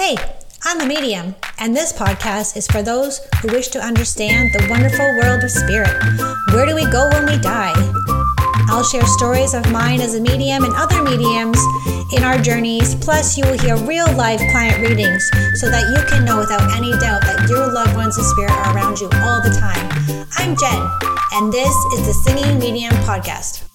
Hey, I'm a medium, and this podcast is for those who wish to understand the wonderful world of spirit. Where do we go when we die? I'll share stories of mine as a medium and other mediums in our journeys. Plus, you will hear real life client readings so that you can know without any doubt that your loved ones in spirit are around you all the time. I'm Jen, and this is the Singing Medium Podcast.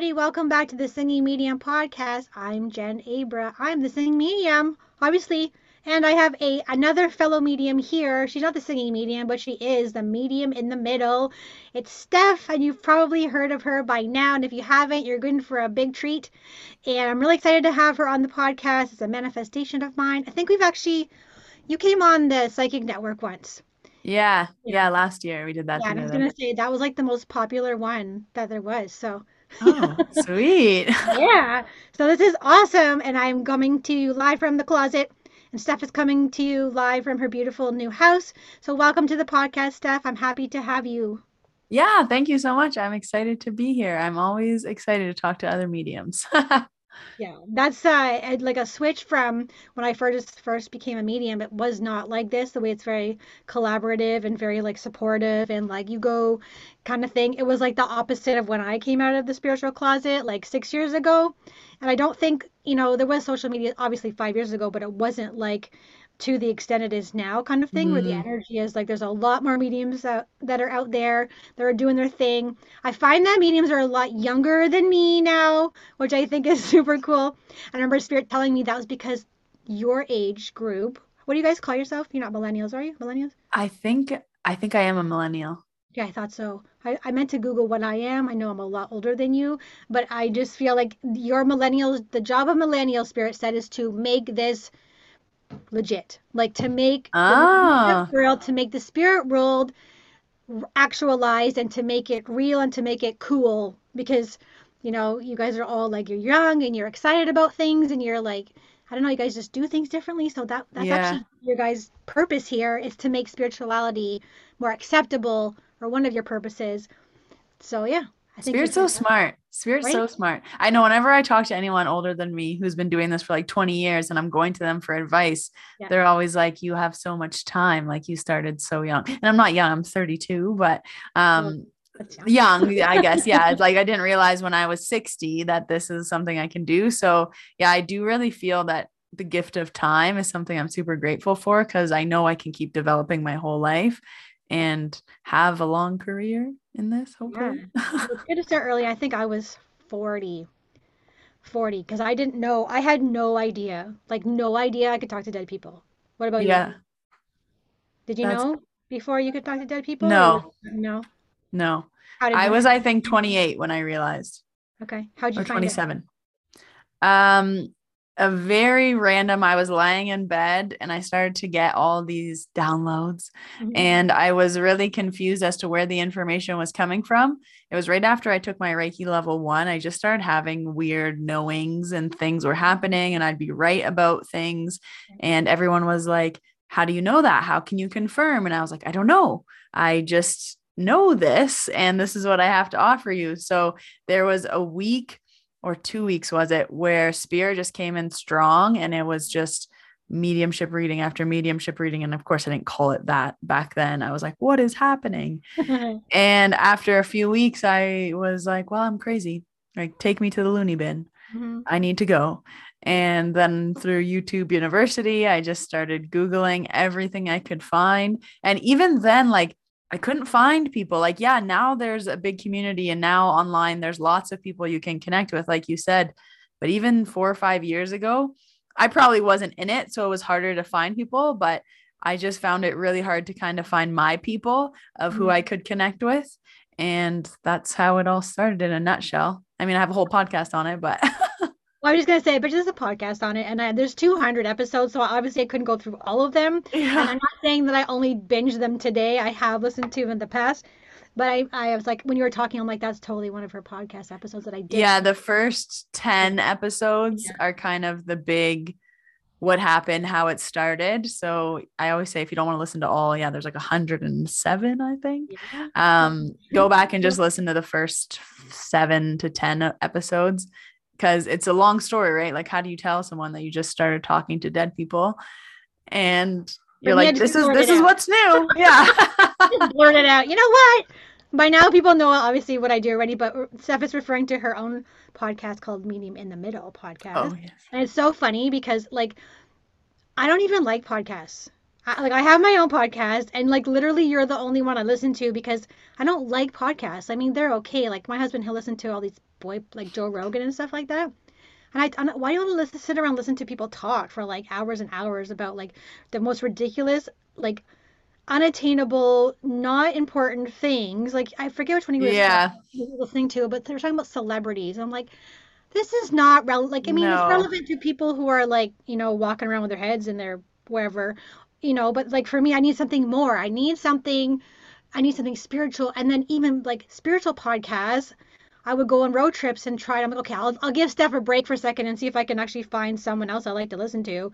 Everybody, welcome back to the Singing Medium Podcast. I'm Jen Abra. I'm the Singing Medium, obviously. And I have a another fellow medium here. She's not the singing medium, but she is the medium in the middle. It's Steph, and you've probably heard of her by now. And if you haven't, you're good for a big treat. And I'm really excited to have her on the podcast. It's a manifestation of mine. I think we've actually, you came on the Psychic Network once. Yeah, yeah, last year we did that Yeah, I was gonna say that was like the most popular one that there was. So Oh, sweet. yeah. So this is awesome. And I'm coming to you live from the closet. And Steph is coming to you live from her beautiful new house. So welcome to the podcast, Steph. I'm happy to have you. Yeah, thank you so much. I'm excited to be here. I'm always excited to talk to other mediums. Yeah, that's uh like a switch from when I first first became a medium. It was not like this, the way it's very collaborative and very like supportive and like you go kind of thing. It was like the opposite of when I came out of the spiritual closet like six years ago. And I don't think, you know, there was social media obviously five years ago, but it wasn't like to the extent it is now kind of thing mm. where the mm-hmm. energy is like there's a lot more mediums that, that are out there that are doing their thing i find that mediums are a lot younger than me now which i think is super cool i remember spirit telling me that was because your age group what do you guys call yourself you're not millennials are you millennials i think i think i am a millennial yeah, I thought so. I, I meant to Google what I am. I know I'm a lot older than you, but I just feel like your millennials, the job of millennial spirit said is to make this legit. Like to make ah. the world to make the spirit world actualized and to make it real and to make it cool. Because you know you guys are all like you're young and you're excited about things and you're like i don't know you guys just do things differently. So that that's yeah. actually your guys purpose here is to make spirituality more acceptable or one of your purposes. So yeah I think Spirit's so smart. Spirit's right? so smart. I know whenever I talk to anyone older than me who's been doing this for like 20 years and I'm going to them for advice, yeah. they're always like, You have so much time. Like you started so young. And I'm not young, I'm 32, but um young. young I guess. Yeah. It's like I didn't realize when I was 60 that this is something I can do. So yeah, I do really feel that the gift of time is something I'm super grateful for because I know I can keep developing my whole life and have a long career in this hopefully yeah. good to start early. I think i was 40 40 because i didn't know i had no idea like no idea i could talk to dead people. What about yeah. you? Yeah. did you That's... know before you could talk to dead people no. no. No i was i think 28 when i realized. Okay. How'd you or find 27 it? um a very random i was lying in bed and i started to get all these downloads. Mm-hmm. and i was really confused as to where the information was coming from. It was right after i took my reiki level one i just started having weird knowings and things were happening and i'd be right about things. And everyone was like how do you know that? How can you confirm? And i was like i don't know. I just know this and this is what i have to offer you. So there was a week or two weeks was it where Spirit just came in strong and it was just mediumship reading after mediumship reading and of course i didn't call it that back then. I was like what is happening? And after a few weeks i was like well i'm crazy. Like take me to the loony bin. Mm-hmm. i need to go. And then through youtube university i just started googling everything i could find. And even then like I couldn't find people. Like, yeah, now there's a big community, and now online there's lots of people you can connect with, like you said. But even four or five years ago, I probably wasn't in it. So it was harder to find people. But I just found it really hard to kind of find my people of who mm-hmm. I could connect with. And that's how it all started in a nutshell. I mean, I have a whole podcast on it, but Well, I was just gonna say, but there's a podcast on it, and I, there's 200 episodes, so obviously I couldn't go through all of them. Yeah. And I'm not saying that I only binged them today. I have listened to in the past, but I, I was like, when you were talking, I'm like, that's totally one of her podcast episodes that I did. Yeah, the first 10 episodes yeah. are kind of the big what happened, how it started. So I always say if you don't want to listen to all, yeah, there's like 107, I think. Yeah. Um, go back and just listen to the first seven to 10 episodes because it's a long story, right? Like, how do you tell someone that you just started talking to dead people? And you're But like, this is this is out. what's new. Yeah. Blurt it out. You know what? By now, people know obviously what I do already, but Steph is referring to her own podcast called Medium in the Middle podcast. oh yes. And it's so funny because like I don't even like podcasts. I, like I have my own podcast and like literally you're the only one I listen to because I don't like podcasts. I mean they're okay. Like my husband he'll listen to all these boy like Joe Rogan and stuff like that. And I, I don't- why do you want to listen, sit around listen to people talk for like hours and hours about like the most ridiculous like unattainable not important things like I forget which one he was Yeah. listening to but they're talking about celebrities. I'm like this is not relevant. Like, I mean, No. it's relevant to people who are like, you know, walking around with their heads in their wherever, you know. But like for me, I need something more. I need something. I need something spiritual. And then even like spiritual podcasts, I would go on road trips and try. I'm like, okay, I'll I'll give Steph a break for a second and see if I can actually find someone else I like to listen to.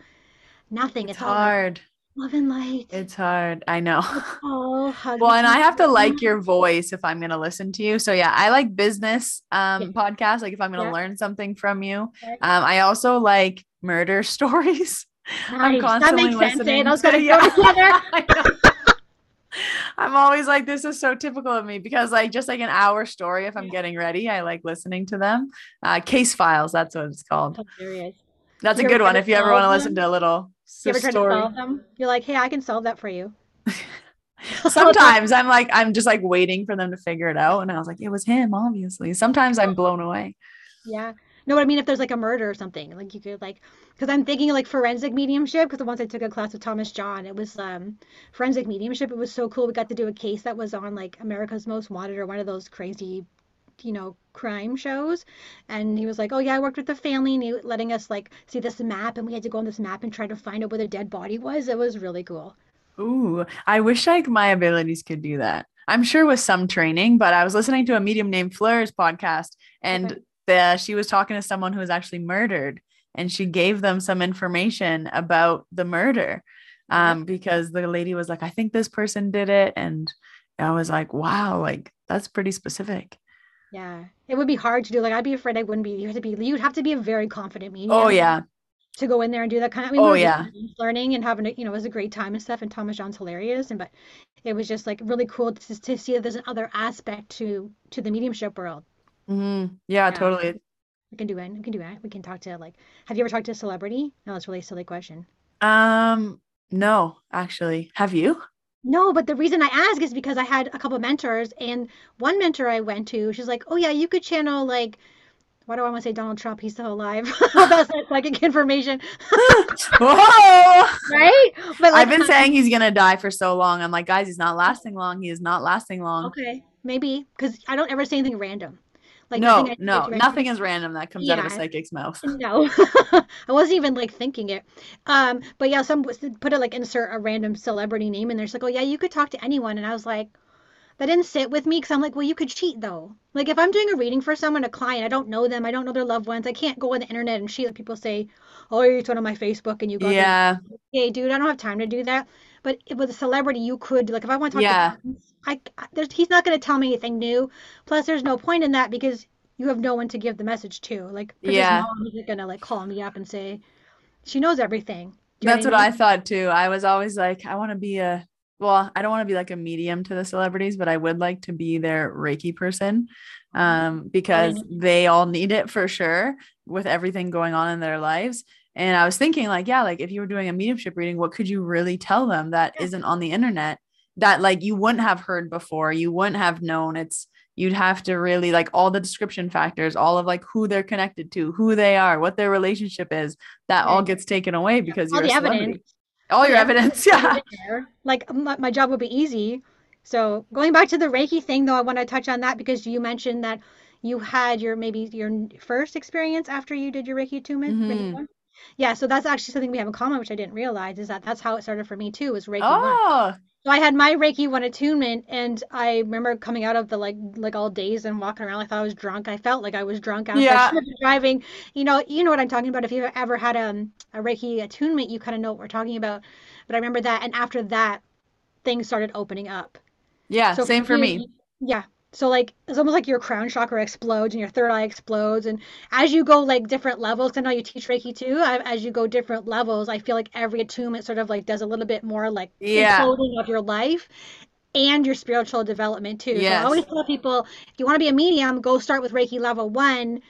Nothing. It's It's, hard. love and light. It's hard. I know. oh, Well, and I have to like your voice if I'm gonna listen to you. So yeah, I like business um Yeah. podcasts. Like if I'm gonna Yeah. learn something from you. Um, I also like murder stories. I'm Nice. That constantly makes sense. listening. Those to- gotta yeah, go together. I'm always like, this is so typical of me because like just like an hour story, if I'm Yeah. getting ready, I like listening to them. Uh, case files, that's what it's called. That's a good one if you ever want to listen to a little You ever try to story. solve them? You're like, hey, I can solve that for you. Sometimes I'm like, I'm just like waiting for them to figure it out. And I was like, it was him, obviously. Sometimes I'm blown away. Yeah. No, but I mean, if there's like a murder or something, like you could like, because I'm thinking like forensic mediumship. Because once I took a class with Thomas John, it was um forensic mediumship. It was so cool. We got to do a case that was on like America's Most Wanted or one of those crazy, you know, crime shows. And he was like, "Oh yeah, I worked with the family, and he letting us like see this map, and we had to go on this map and try to find out where the dead body was. It was really cool." Ooh, I wish like my abilities could do that. I'm sure with some training, but I was listening to a medium named Fleur's podcast and Okay. The she was talking to someone who was actually murdered and she gave them some information about the murder. Um, because the lady was like, I think this person did it. And I was like, wow, like that's pretty specific. Yeah, it would be hard to do. Like I'd be afraid I wouldn't be. You have to be. You'd have to be a very confident medium. Oh yeah. to go in there and do that kind of. I mean, Oh, we yeah. learning and having a, you know, it was a great time and stuff. And Thomas John's hilarious, and but it was just like really cool to, to see that there's another aspect to to the mediumship world. Mhm. Yeah, Yeah. totally. We can do it. We can do it. We can talk to like. Have you ever talked to a celebrity? No, that's really a silly question. Um, no, actually. Have you? No, but the reason I ask is because I had a couple mentors, and one mentor I went to, she's like, "Oh yeah, you could channel like." Why do I want to say Donald Trump? He's still alive. That's like psychic information, Whoa. right? But like, I've been saying he's gonna die for so long. I'm like, guys, he's not lasting long. He is not lasting long. Okay, maybe because I don't ever say anything random. Like no, nothing no, nothing is random that comes out of a psychic's mouth. No, I wasn't even like thinking it. Um, but yeah, some put it like insert a random celebrity name in there. She's like, oh yeah, you could talk to anyone, and I was like, that didn't sit with me because I'm like, well, you could cheat though. Like if I'm doing a reading for someone, a client, I don't know them, I don't know their loved ones, I can't go on the internet and cheat. Like people say, oh, you're one on my Facebook and you got their Yeah, hey dude i don't have time to do that but it- with a celebrity you could like if i want to talk Yeah. to Prince, I, I there's he's not going to tell me anything new plus there's no point in that because you have no one to give the message to like Yeah. mom isn't going to like call me up and say she knows everything you that's what I mean? thought too. I was always like, I want to be a well, I don't want to be like a medium to the celebrities, but I would like to be their Reiki person. Um, because they all need it for sure with everything going on in their lives. And I was thinking, like, yeah, like if you were doing a mediumship reading, what could you really tell them that Yeah. isn't on the internet that like you wouldn't have heard before, you wouldn't have known? It's you'd have to really like all the description factors, all of like who they're connected to, who they are, what their relationship is, that all gets taken away because all you're the evidence All your the evidence, yeah. like my, my job would be easy so going back to the reiki thing though i want to touch on that because you mentioned that you had your maybe your first experience after you did your reiki Mhm. one. Yeah, so that's actually something we have in common, which I didn't realize, is that that's how it started for me too, was Reiki 1. Oh, So I had my Reiki 1 attunement, and I remember coming out of the like like all days and walking around. I thought I was drunk. I felt like I was drunk after yeah. driving. You know, you know what I'm talking about. If you've ever had um, a Reiki attunement, you kind of know what we're talking about. But I remember that, and after that, things started opening up. Yeah, So same for you, me. yeah. So like it's almost like your crown chakra explodes and your third eye explodes, and as you go like different levels, I know you teach Reiki too. I, as you go different levels, I feel like every attunement sort of like does a little bit more like Yeah. encoding of your life and your spiritual development too. So I always tell people if you want to be a medium, go start with Reiki level one,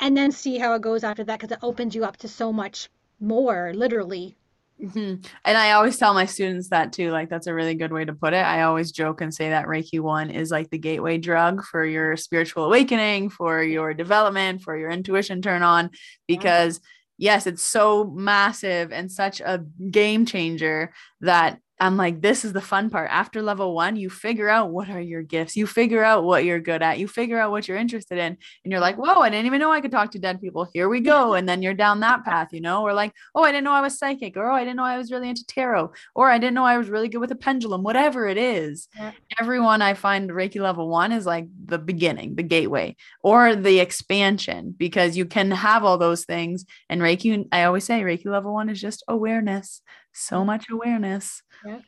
and then see how it goes after that because it opens you up to so much more, literally. Hmm And I always tell my students that too. Like, that's a really good way to put it. I always joke and say that Reiki 1 is like the gateway drug for your spiritual awakening, for your development, for your intuition turn on, Yeah. because yes, it's so massive and such a game changer that I'm like, this is the fun part. After level one, you figure out what are your gifts, you figure out what you're good at, you figure out what you're interested in, and you're like, whoa, I didn't even know I could talk to dead people. Here we go. And then you're down that path, you know, or like, oh, I didn't know I was psychic, or oh, I didn't know I was really into tarot, or I didn't know I was really good with a pendulum, whatever it is. Yeah. Everyone I find Reiki level one is like the beginning, the gateway, or the expansion, because you can have all those things. And Reiki, I always say Reiki level one is just awareness, so much awareness. Yeah.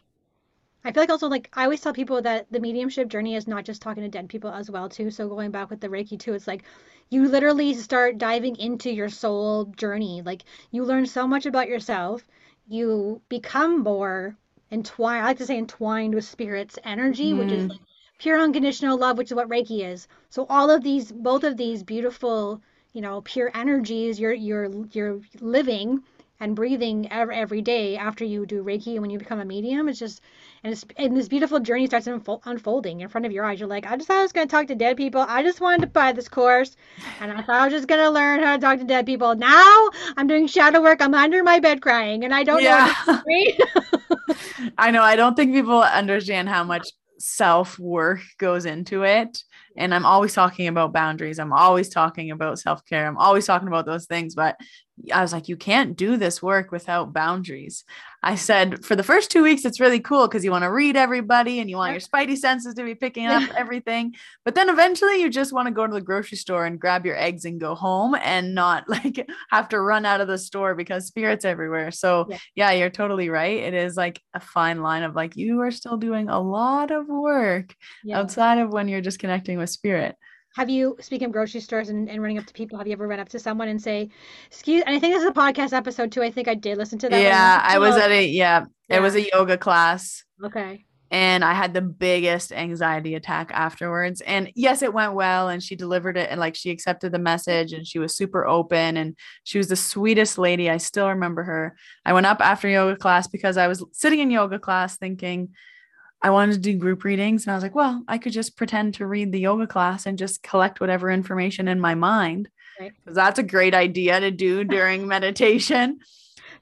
I feel like also like I always tell people that the mediumship journey is not just talking to dead people as well too. So going back with the Reiki too, it's like you literally start diving into your soul journey. Like you learn so much about yourself. You become more entwined. I like to say entwined with spirit's energy, which is Mhm. like pure unconditional love, which is what Reiki is. So all of these, both of these beautiful, you know, pure energies, you're you're you're living and breathing every, every day after you do Reiki and when you become a medium. It's just and it's and this beautiful journey starts unfol- unfolding in front of your eyes. You're like, I just thought I was going to talk to dead people. I just wanted to buy this course, and I thought I was just going to learn how to talk to dead people. Now I'm doing shadow work. I'm under my bed crying, and I don't know. Yeah. Say. I know. I don't think people understand how much self work goes into it. And I'm always talking about boundaries. I'm always talking about self care. I'm always talking about those things. But I was like, you can't do this work without boundaries. I said, for the first two weeks, it's really cool because you want to read everybody and you want your spidey senses to be picking up everything. But then eventually you just want to go to the grocery store and grab your eggs and go home and not like have to run out of the store because spirits everywhere. So, Yeah. yeah, you're totally right. It is like a fine line of like, you are still doing a lot of work Yeah. outside of when you're just connecting with spirit. Have you, speaking of grocery stores and, and running up to people, have you ever run up to someone and say, excuse, and I think this is a podcast episode too. I think I did listen to that. Yeah, I was at a, yeah, it was a yoga class. Okay. and I had the biggest anxiety attack afterwards. And yes, it went well and she delivered it and like she accepted the message and she was super open and she was the sweetest lady. I still remember her. I went up after yoga class because I was sitting in yoga class thinking I wanted to do group readings and I was like, well, I could just pretend to read the yoga class and just collect whatever information in my mind. Right. Because that's a great idea to do during meditation.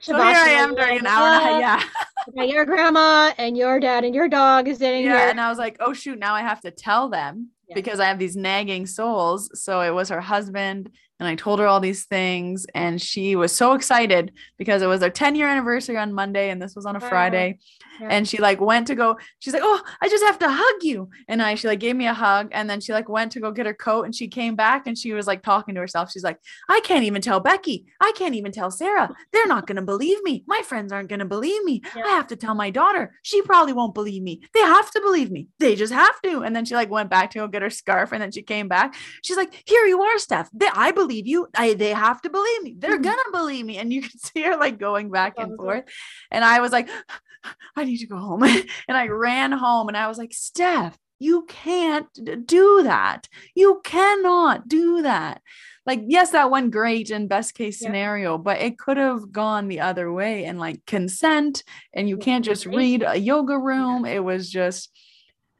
So here I am during an hour and a half. Yeah. Yeah, your grandma and your dad and your dog is sitting yeah here. and i was like oh shoot now i have to tell them Yeah. because i have these nagging souls so it was her husband and i told her all these things and she was so excited because it was their 10 year anniversary on monday and this was on a friday. Yeah. and she like went to go she's like oh i just have to hug you. And i she like gave me a hug and then she like went to go get her coat and she came back and she was like talking to herself. She's like i can't even tell becky. I can't even tell sarah. They're not going to believe me. My friends aren't going to believe me. Yeah. i have to tell my daughter. She probably won't believe me. They have to believe me. They just have to. And then she like went back to go get her scarf and then she came back. She's like here you are steph. I believe you I, they have to believe me they're Mhm. gonna believe me and you can see her like going back and forth and I was like, I need to go home. and I ran home and I was like, Steph, you can't do that. You cannot do that. Like, yes, that went great in best case Yeah. scenario, but it could have gone the other way and like consent. And you can't just read a yoga room. It was just,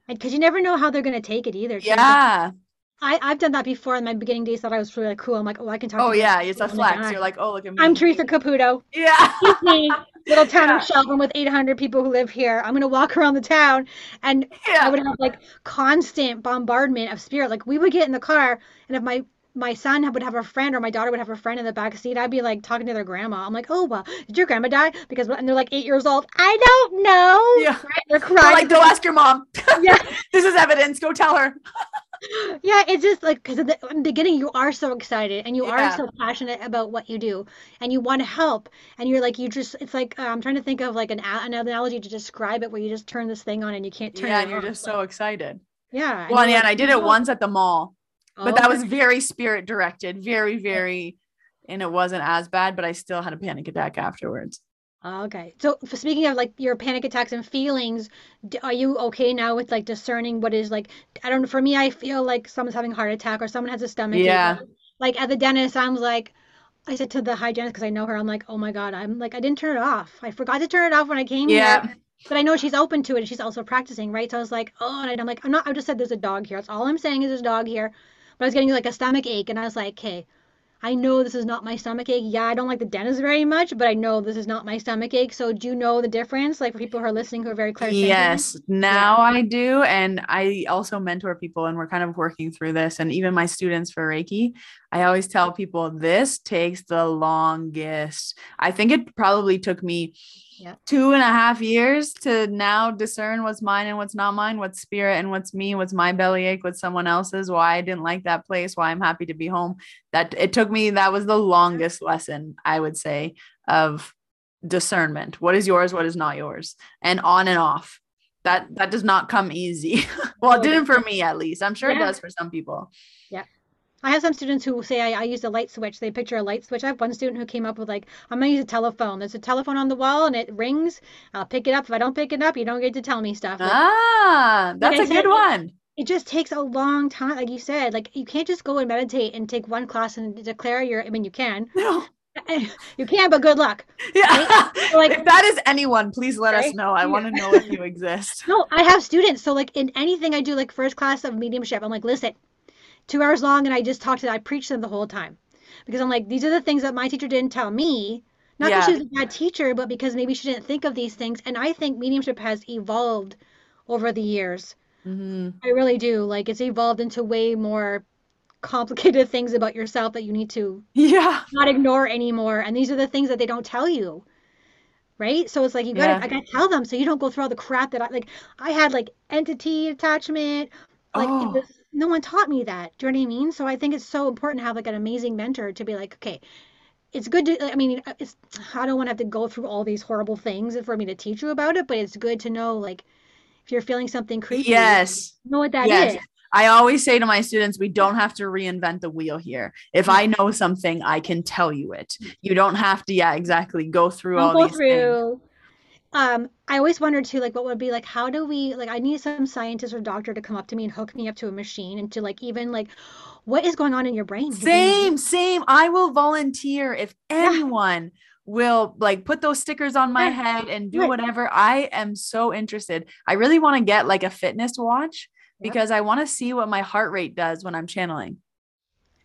Because you never know how they're going to take it either. yeah. I, I've done that before in my beginning days. Thought I was really cool. I'm like, oh, I can talk. Oh, yeah. It's a people flex. die. You're like, oh, look at me. I'm Theresa Caputo. Yeah. Me, little town Yeah. of Shelburne with 800 people who live here. I'm gonna walk around the town, and I would have like constant bombardment of spirit. Like we would get in the car, and if my my son would have a friend or my daughter would have a friend in the back seat, I'd be like talking to their grandma. I'm like, oh well, did your grandma die? Because and they're like eight years old. I don't know. Yeah. Right? They're They're crying. like, go ask your mom. yeah. this is evidence. Go tell her. Yeah, it's just like because in the beginning you are so excited and you are so passionate about what you do and you want to help and you're like you just it's like uh, I'm trying to think of like an, an analogy to describe it where you just turn this thing on and you can't turn Yeah, and you're off. just so excited. yeah. Well, you're yeah, like, and I did it "Oh, once at the mall, but that was very spirit directed, very, very, and it wasn't as bad, but I still had a panic attack afterwards. Okay. So speaking of like your panic attacks and feelings, d- are you okay now with like discerning what is like I don't know, for me I feel like someone's having a heart attack or someone has a stomach ache. Yeah. Like at the dentist, I'm like I said to the hygienist because I know her, I'm like, "Oh my God, I'm like I didn't turn it off. I forgot to turn it off when I came Yeah. here." But I know she's open to it and she's also practicing, right? So I was like, "Oh," and I'm like, "I'm not I just said there's a dog here. That's all I'm saying is there's a dog here." But I was getting like a stomach ache and I was like, "Okay, I know this is not my stomach ache. Yeah, I don't like the dentist very much, but I know this is not my stomach ache. So do you know the difference? Like for people who are listening who are very clear. Yes, now I do. And I also mentor people, and we're kind of working through this. And even my students for Reiki, I always tell people this takes the longest. I think it probably took me Yeah. two and a half years to now discern what's mine and what's not mine, what's spirit and what's me, what's my bellyache, what's someone else's, why I didn't like that place, why I'm happy to be home. That it took me, that was the longest lesson, I would say, of discernment. What is yours, what is not yours, and on and off. That that does not come easy. well, it didn't for me at least. I'm sure it does for some people. I have some students who say I, I use a light switch. They picture a light switch. I have one student who came up with like, I'm gonna use a telephone. There's a telephone on the wall and it rings. I'll pick it up. If I don't pick it up, you don't get to tell me stuff. Like, Ah, that's I a good one. it just takes a long time, like you said. Like you can't just go and meditate and take one class and declare your. I mean, you can, No. you can, but good luck. Yeah. Like- if that is anyone, please let us know. I want to know if you exist. No, I have students. So like in anything I do, like first class of mediumship, I'm like, listen, two hours long, and I just talked to them. I preached them the whole time, because I'm like, these are the things that my teacher didn't tell me. Not that she was a bad teacher, but because maybe she didn't think of these things. And I think mediumship has evolved over the years. Mhm. I really do. Like it's evolved into way more complicated things about yourself that you need to Yeah. not ignore anymore. And these are the things that they don't tell you. Right? So it's like you gotta Yeah. I gotta tell them so you don't go through all the crap that I like I had like entity attachment. Like Oh. No one taught me that. Do you know what I mean? So I think it's so important to have like an amazing mentor to be like, okay, it's good to I mean uh, it's I don't want to have to go through all these horrible things for me to teach you about it, but it's good to know like if you're feeling something creepy, Yes. know what that is. Yes. I always say to my students, we don't have to reinvent the wheel here. If I mm-hmm. know something, I can tell you it. You don't have to, yeah, exactly, go through Don't all go these things. Um, I always wondered too, like, what would be like, how do we, like, I need some scientist or doctor to come up to me and hook me up to a machine and to, like, even, like, what is going on in your brain? Same, same. I will volunteer if anyone will like put those stickers on my head and do whatever. I am so interested. I really want to get like a fitness watch Yeah. because I want to see what my heart rate does when I'm channeling.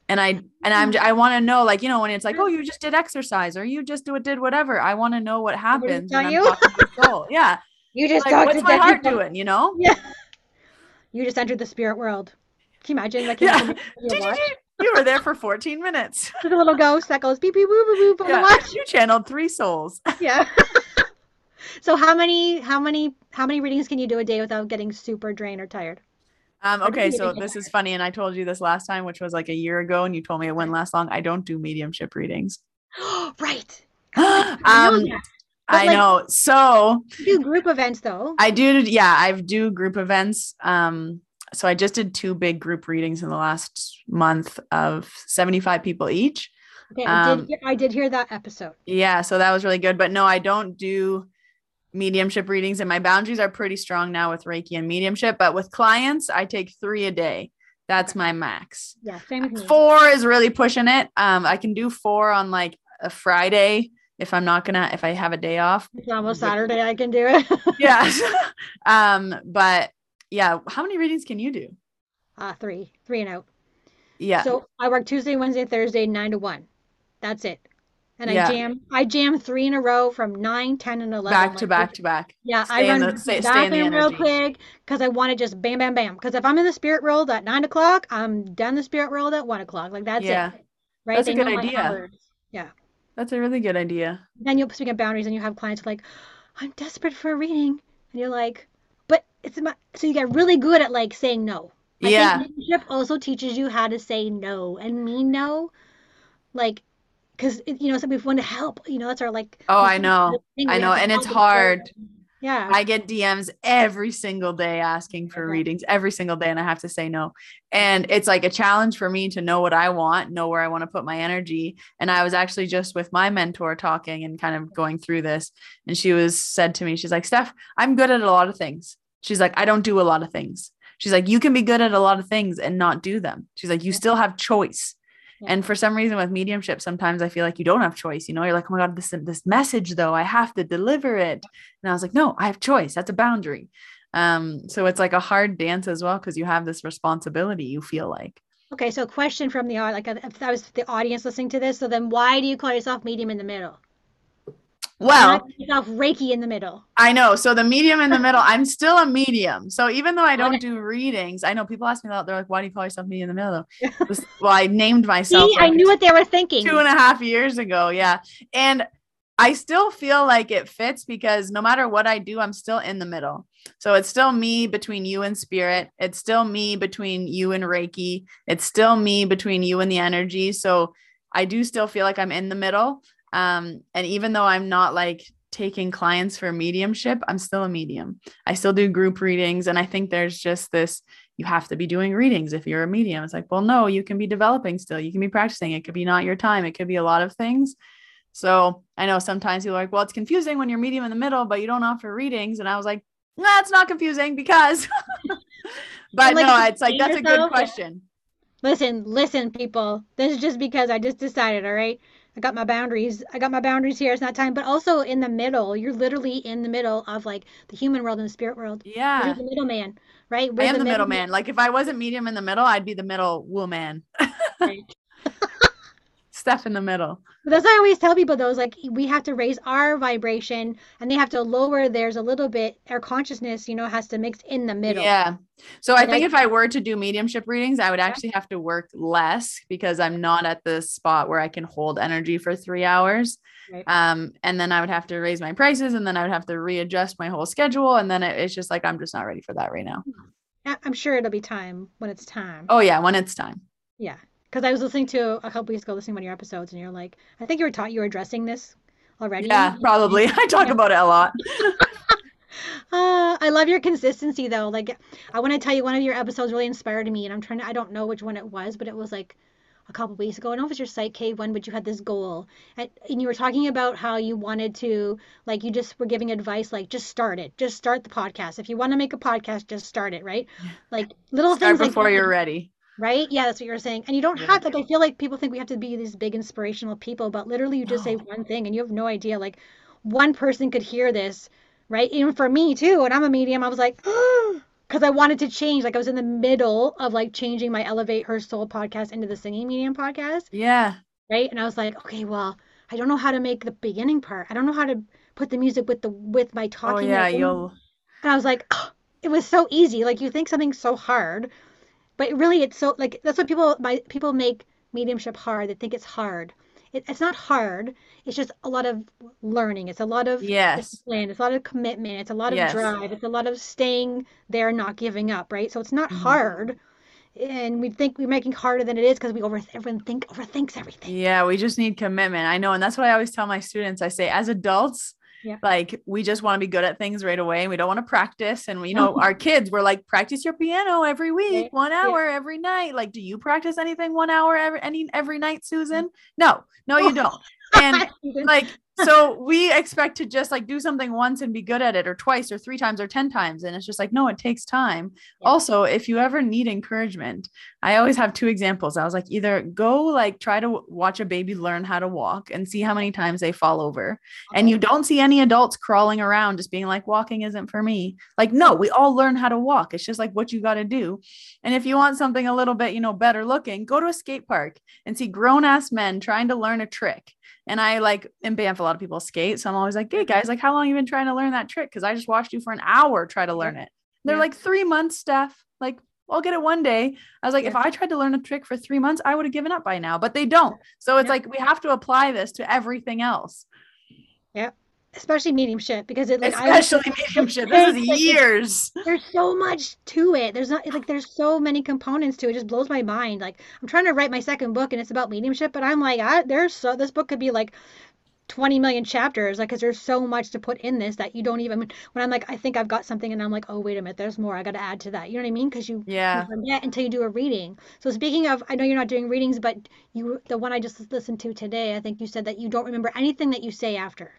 And I and I'm Mm. I want to know like you know when it's like oh you just did exercise or you just do did whatever. I want to know what Somebody happens tell when I'm you? talking to your soul. Yeah. You just Like what's to my heart people. doing, you know? Yeah. You just entered the spirit world. Can you imagine? Like, Yeah. you you were there for 14 minutes. A little ghost that goes beep beep boop boop boop Yeah. watch. You channeled three souls. Yeah. So how many how many how many readings can you do a day without getting super drained or tired? Um, okay, so this is funny, and I told you this last time, which was like a year ago, and you told me it wouldn't last long. I don't do mediumship readings. right. I know um, I like- know. So You do group events though. I do, yeah, I do group events. Um, so I just did two big group readings in the last month of 75 people each. Okay, I um, did hear, I did hear that episode. Yeah, so that was really good. But no, I don't do mediumship readings, and my boundaries are pretty strong now with Reiki and mediumship. But with clients, I take three a day. That's my max. Yeah, same with me. four is really pushing it. Um, I can do four on like a Friday if I'm not gonna if I have a day off. It's almost Saturday. I can do it. Yeah. um, but yeah, how many readings can you do? uh, three, three and out. Yeah. So I work Tuesday, Wednesday, Thursday, nine to one. That's it. And Yeah. I jam I jam three in a row from 9, 10, and 11. back to Like, back to back. Yeah, Stay I run the- stay- the stay in the bathroom real quick because I want to just bam, bam, bam. Because if I'm in the spirit world at nine o'clock, I'm done the spirit world at one o'clock. Like that's Yeah. it. Right? That's a good idea. Yeah. That's a really good idea. Then you'll speak of boundaries and you have clients like, I'm desperate for a reading. And you're like, but it's my so you get really good at like saying no. I Yeah. leadership also teaches you how to say no and mean no. Like, because, you know, some people want to help. You know, that's our like. Oh, I know. I know, and it's hard. Yeah. I get DMs every single day asking for Okay. readings every single day, and I have to say no. And it's like a challenge for me to know what I want, know where I want to put my energy. And I was actually just with my mentor talking and kind of going through this. And she was said to me, she's like, Steph, I'm good at a lot of things. She's like, I don't do a lot of things. She's like, you can be good at a lot of things and not do them. She's like, you still have choice. Yeah. And for some reason with mediumship, sometimes I feel like you don't have choice. You know, you're like, oh my God, this this message though, I have to deliver it. And I was like, no, I have choice. That's a boundary. Um, so it's like a hard dance as well because you have this responsibility, you feel like. Okay, so question from the like if that was the audience listening to this, so then why do you call yourself medium in the middle? Well, yourself Reiki in the middle. I know. So the medium in the middle, I'm still a medium. So even though I don't Okay. do readings, I know people ask me that. They're like, why do you call yourself medium in the middle? Well, I named myself. See, I knew what they were thinking. two and a half years ago. Yeah. And I still feel like it fits because no matter what I do, I'm still in the middle. So it's still me between you and spirit. It's still me between you and Reiki. It's still me between you and the energy. So I do still feel like I'm in the middle. Um, and even though I'm not like taking clients for mediumship, I'm still a medium. I still do group readings. And I think there's just this you have to be doing readings if you're a medium. It's like, well, no, you can be developing still. You can be practicing. It could be not your time. It could be a lot of things. So I know sometimes you're like, well, it's confusing when you're medium in the middle, but you don't offer readings. And I was like, nah, not confusing because, but like, no, it's like, that's a good question. Listen, listen, people. This is just because I just decided, all right? I got my boundaries. I got my boundaries here. It's not time. But also in the middle, you're literally in the middle of like the human world and the spirit world. Yeah. You're the middleman, right? I We're am the middle- middleman. Like if I wasn't medium in the middle, I'd be the middle woman. Right. Steph in the middle. But that's what I always tell people those like we have to raise our vibration and they have to lower theirs a little bit. Our consciousness, you know, has to mix in the middle. Yeah. So I And think I- if I were to do mediumship readings, I would actually have to work less because I'm not at the spot where I can hold energy for three hours. Right. Um, and then I would have to raise my prices and then I would have to readjust my whole schedule. And then it, it's just like, I'm just not ready for that right now. I'm sure it'll be time when it's time. Oh, yeah. When it's time. Yeah. Because I was listening to a couple weeks ago, listening to one of your episodes, and you're like, I think you were taught you were addressing this already. Yeah, probably. I talk about it a lot. Uh, I love your consistency though. Like, I want to tell you, one of your episodes really inspired me, and I'm trying to, I don't know which one it was, but it was like a couple weeks ago. I don't know if it's your Site Cave one, but you had this goal, and, and you were talking about how you wanted to, like, you just were giving advice, like, just start it, just start the podcast. If you want to make a podcast, just start it, right? Like little Start things like before that. you're ready. Right? Yeah, that's what you're saying. And you don't Yeah. have like I feel like people think we have to be these big inspirational people, but literally you just say one thing and you have no idea. Like one person could hear this, right? Even for me too, and I'm a medium, I was like, because I wanted to change. Like I was in the middle of like changing my Elevate Her Soul podcast into the singing medium podcast, Yeah. right? And I was like, okay, well, I don't know how to make the beginning part. I don't know how to put the music with the with my talking. Oh, talking. yeah. like, You'll, and I was like, "Oh, it was so easy. Like you think something's so hard, but really it's so like that's what people my people make mediumship hard. They think it's hard. It, it's not hard. It's just a lot of learning. It's a lot of yes. discipline. It's a lot of commitment. It's a lot of Yes. drive. It's a lot of staying there, not giving up. Right. So it's not Mhm. hard. And we think we're making harder than it is because we over everyone think overthinks everything. Yeah, we just need commitment. I know. And that's what I always tell my students. I say, as adults, Yeah. like we just want to be good at things right away. And we don't want to practice. And we, you know, our kids, we're like, practice your piano every week, one Yeah. hour every night. Like, do you practice anything one hour every any every night, mm. Susan? No, no, you oh. don't. And like so we expect to just like do something once and be good at it or twice or three times or 10 times and it's just like no it takes time. Yeah. also if you ever need encouragement i always have two examples. I was like either go like try to watch a baby learn how to walk and see how many times they fall over okay. and you don't see any adults crawling around just being like walking isn't for me. Like no we all learn how to walk. It's just like what you got to do. And if you want something a little bit you know better looking go to a skate park and see grown ass men trying to learn a trick and I like in Banff, a lot of people skate. So I'm always like, hey mm-hmm. guys, like, how long you been trying to learn that trick? Cause I just watched you for an hour try to learn it. They're yeah. like, three months, Steph. Like, I'll get it one day. I was like, yeah. if I tried to learn a trick for three months, I would have given up by now, but they don't. So it's yeah. like we have to apply this to everything else. Yeah especially mediumship because it like especially I, mediumship this is years. there's so much to it. There's not like there's so many components to it. it just blows my mind. Like i'm trying to write my second book and it's about mediumship but i'm like I, there's so this book could be like 20 million chapters like because there's so much to put in this that you don't even when i'm like i think i've got something and i'm like oh wait a minute there's more i got to add to that. You know what i mean? Because you yeah. forget until you do a reading. So speaking of i know you're not doing readings but you the one i just listened to today i think you said that you don't remember anything that you say after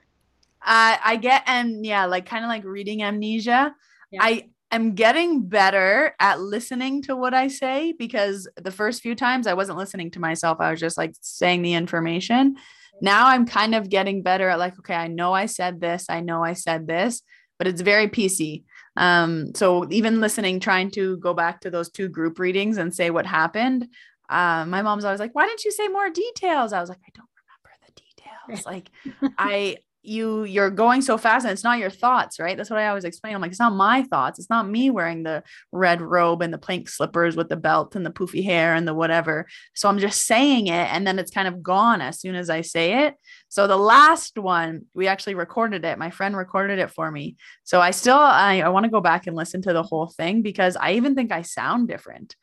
uh, I get and yeah, like kind of like reading amnesia. Yeah. I am getting better at listening to what I say because the first few times I wasn't listening to myself. I was just like saying the information. Now I'm kind of getting better at like, okay, I know I said this, I know I said this, but it's very PC. Um, so even listening, trying to go back to those two group readings and say what happened. Uh, my mom's always like, why didn't you say more details? I was like, I don't remember the details. Like I you you're going so fast and it's not your thoughts right? That's what i always explain. I'm like it's not my thoughts. It's not me wearing the red robe and the plank slippers with the belt and the poofy hair and the whatever. So i'm just saying it and then it's kind of gone as soon as i say it. So the last one we actually recorded it. My friend recorded it for me. So i still i, I want to go back and listen to the whole thing because i even think i sound different.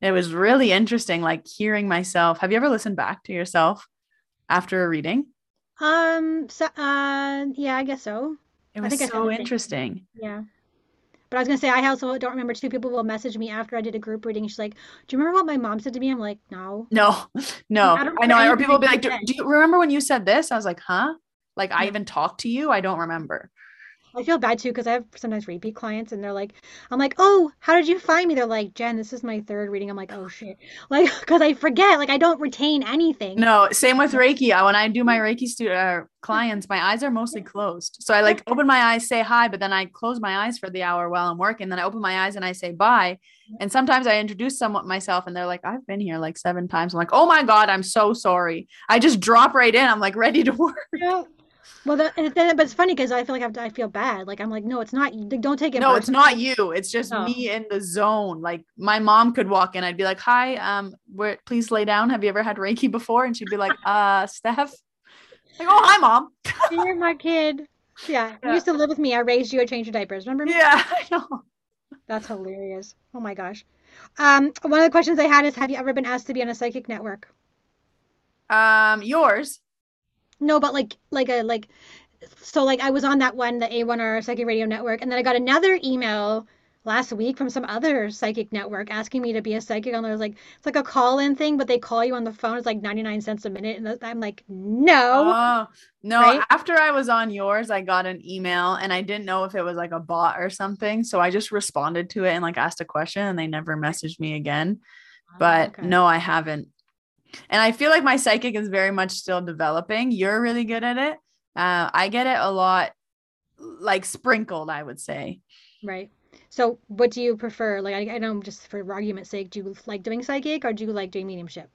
It was really interesting like hearing myself. Have you ever listened back to yourself after a reading um. So, uh. Yeah, I guess so. It was so interesting. Yeah. But I was gonna say I also don't remember. Two people will message me after I did a group reading. She's like, "Do you remember what my mom said to me?" I'm like, "No." No, no. I, I know. Or people will be like, do, "Do you remember when you said this?" I was like, "Huh?" Like yeah. I even talked to you. I don't remember. I feel bad too because I have sometimes repeat clients and they're like, I'm like, oh, how did you find me? They're like, Jen, this is my third reading. I'm like, oh shit, like because I forget, like I don't retain anything. No, same with Reiki. When I do my Reiki stu- uh, clients, my eyes are mostly closed, so I like open my eyes, say hi, but then I close my eyes for the hour while I'm working. Then I open my eyes and I say bye. And sometimes I introduce someone myself and they're like, I've been here like seven times. I'm like, oh my God, I'm so sorry. I just drop right in. I'm like ready to work. Yeah. Well, that, then, but it's funny because I feel like I, I, feel bad. Like I'm like, no, it's not. Don't take it. No, it's not you. It's just no. me in the zone. Like my mom could walk in. I'd be like, hi, um, where? Please lay down. Have you ever had Reiki before? And she'd be like, uh, Steph. Like, oh, hi, mom. You're my kid. Yeah, yeah, you used to live with me. I raised you. I changed your diapers. Remember me? Yeah, I know. That's hilarious. Oh my gosh. Um, one of the questions I had is, have you ever been asked to be on a psychic network? Um, yours. No, but like like a like so like I was on that one, the A1R Psychic Radio Network, and then I got another email last week from some other psychic network asking me to be a psychic on there. was like it's like a call-in thing, but they call you on the phone. It's like 99 cents a minute. And I'm like, no. Oh, no. Right? After I was on yours, I got an email and I didn't know if it was like a bot or something. So I just responded to it and like asked a question and they never messaged me again. Oh, but okay. no, I haven't. And I feel like my psychic is very much still developing. You're really good at it. Uh, I get it a lot, like sprinkled, I would say. Right. So, what do you prefer? Like, I, I know just for argument's sake, do you like doing psychic or do you like doing mediumship?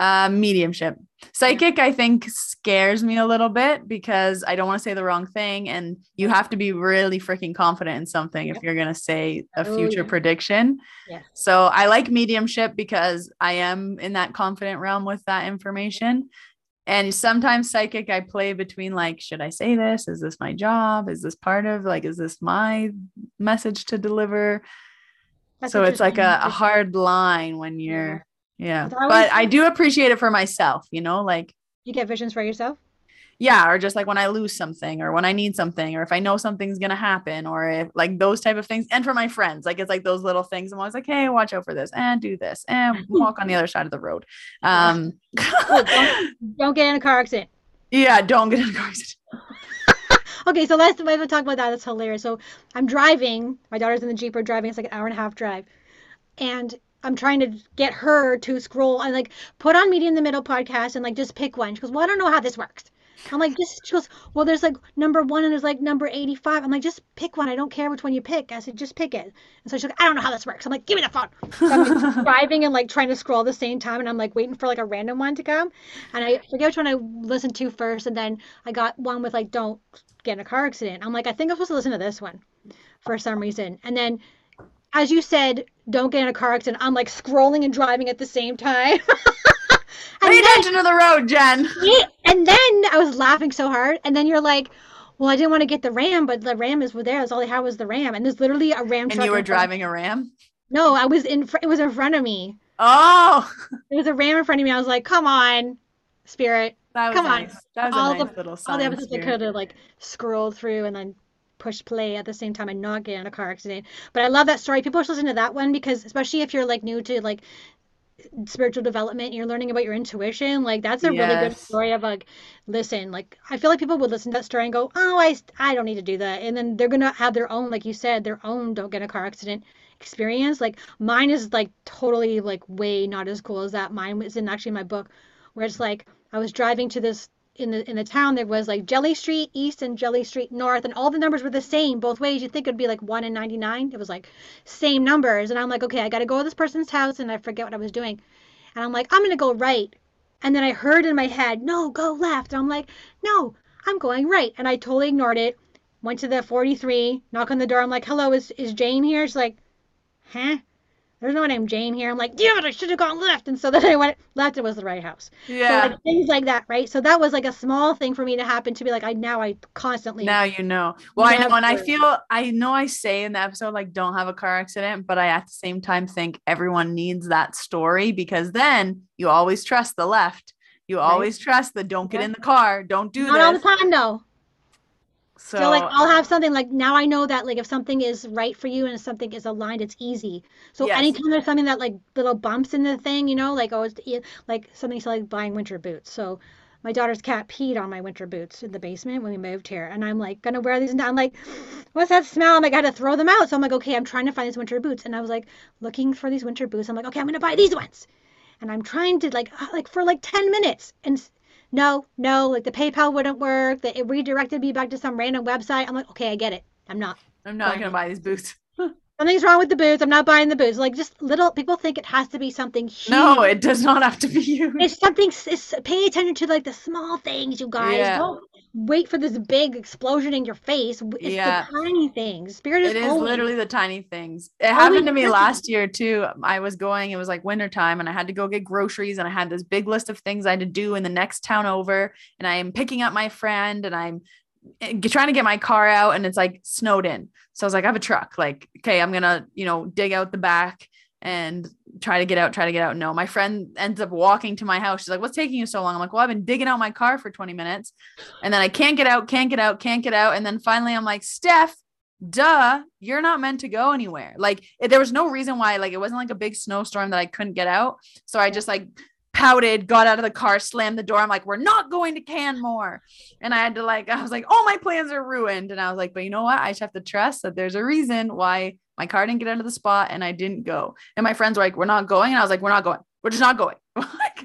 Uh, mediumship. Psychic, I think, scares me a little bit because I don't want to say the wrong thing. And you have to be really freaking confident in something yeah. if you're going to say a oh, future yeah. prediction. Yeah. So I like mediumship because I am in that confident realm with that information. And sometimes psychic, I play between like, should I say this? Is this my job? Is this part of like, is this my message to deliver? That's so it's like a, a, hard line when you're yeah. But I do appreciate it for myself, you know, like you get visions for yourself? Yeah, or just like when I lose something or when I need something or if I know something's going to happen or if like those type of things and for my friends, like it's like those little things I'm always like, "Hey, watch out for this and do this and walk on the other side of the road." Um don't, don't get in a car accident. Yeah, don't get in a car accident. okay, so let's we have to talk about that. That's hilarious. So I'm driving. My daughter's in the Jeep. We're driving. It's like an hour and a half drive, and I'm trying to get her to scroll and like put on Medium in the Middle podcast and like just pick one. She goes, "Well, I don't know how this works." I'm like, just she goes, well, there's like number one and there's like number 85. I'm like, just pick one. I don't care which one you pick. I said, just pick it. And so she's like, I don't know how this works. I'm like, give me the phone. So I'm like, driving and like trying to scroll at the same time. And I'm like waiting for like a random one to come. And I forget which one I listened to first. And then I got one with like, don't get in a car accident. I'm like, I think I'm supposed to listen to this one for some reason. And then as you said, don't get in a car accident. I'm like scrolling and driving at the same time. Pay attention to the road, Jen. And then I was laughing so hard. And then you're like, well, I didn't want to get the Ram, but the Ram is there. That's all they had was the Ram. And there's literally a Ram truck. And you were driving a Ram? No, I was in, fr- it was in front of me. Oh. It was a Ram in front of me. I was like, come on, Spirit. That was come nice. on. That was all a nice the, little All the episodes I could have like scrolled through and then push play at the same time and not get in a car accident. But I love that story. People should listen to that one because especially if you're like new to like spiritual development you're learning about your intuition like that's a really good story of like listen like i feel like people would listen to that story and go oh i i don't need to do that and then they're gonna have their own like you said their own don't get in a car accident experience like mine is like totally like way not as cool as that mine was in actually my book where it's like i was driving to this in the in the town there was like jelly street east and jelly street north and all the numbers were the same both ways. You think it'd be like 1 and 99 it was like same numbers. And i'm like okay i gotta go to this person's house and i forget what i was doing. And i'm like i'm gonna go right. And then i heard in my head no go left. And i'm like no i'm going right. And i totally ignored it. Went to the 43 knock on the door. I'm like hello is, is jane here? She's like huh there's no one named Jane here. I'm like, damn it, I should have gone left. And so then I went left. It was the right house. Yeah. So like things like that, right? So that was like a small thing for me to happen to be like, I now I constantly now you know. Well, I know, and I feel I know I say in the episode like don't have a car accident, but I at the same time think everyone needs that story because then you always trust the left. You Right. always trust the don't get Yeah. in the car, don't do not all the time though. So, So, like I'll have something like now I know that like if something is right for you and if something is aligned, it's easy. So Yes. anytime there's something that like little bumps in the thing, you know, like oh, it's like something like buying winter boots. So my daughter's cat peed on my winter boots in the basement when we moved here, and I'm like gonna wear these, and I'm like, what's that smell? I'm like, I gotta throw them out. So I'm like, okay, I'm trying to find these winter boots, and I was like looking for these winter boots. I'm like, okay, I'm gonna buy these ones, and I'm trying to like uh, like for like 10 minutes, and no, no, like the PayPal wouldn't work. That it redirected me back to some random website. I'm like, okay, I get it. I'm not. I'm not gonna buy these boots. Something's wrong with the boots. I'm not buying the boots. Like just little people think it has to be something huge. No, it does not have to be huge. It's something. It's, pay attention to like the small things, you guys. Yeah. Don't wait for this big explosion in your face. It's Yeah. the tiny things. Spirit is, It is always- literally the tiny things. It happened to me last year too. I was going, it was like wintertime, and I had to go get groceries, and I had this big list of things I had to do in the next town over. And I'm picking up my friend, and I'm eh, trying to get my car out, and it's like snowed in. So I was like, I have a truck. Like, okay, I'm gonna, you know, dig out the back and try to get out, try to get out. No, my friend ends up walking to my house. She's like, What's taking you so long? I'm like, Well, I've been digging out my car for 20 minutes. And then I can't get out, can't get out, can't get out. And then finally I'm like, Steph, duh, you're not meant to go anywhere. Like there was no reason why, like it wasn't like a big snowstorm that I couldn't get out. So I just like pouted, got out of the car, slammed the door. I'm like, we're not going to Canmore. And I had to like, I was like, all my plans are ruined. And I was like, but you know what? I just have to trust that there's a reason why my car didn't get out of the spot and I didn't go. And my friends were like, we're not going. And I was like, we're not going. We're just not going. like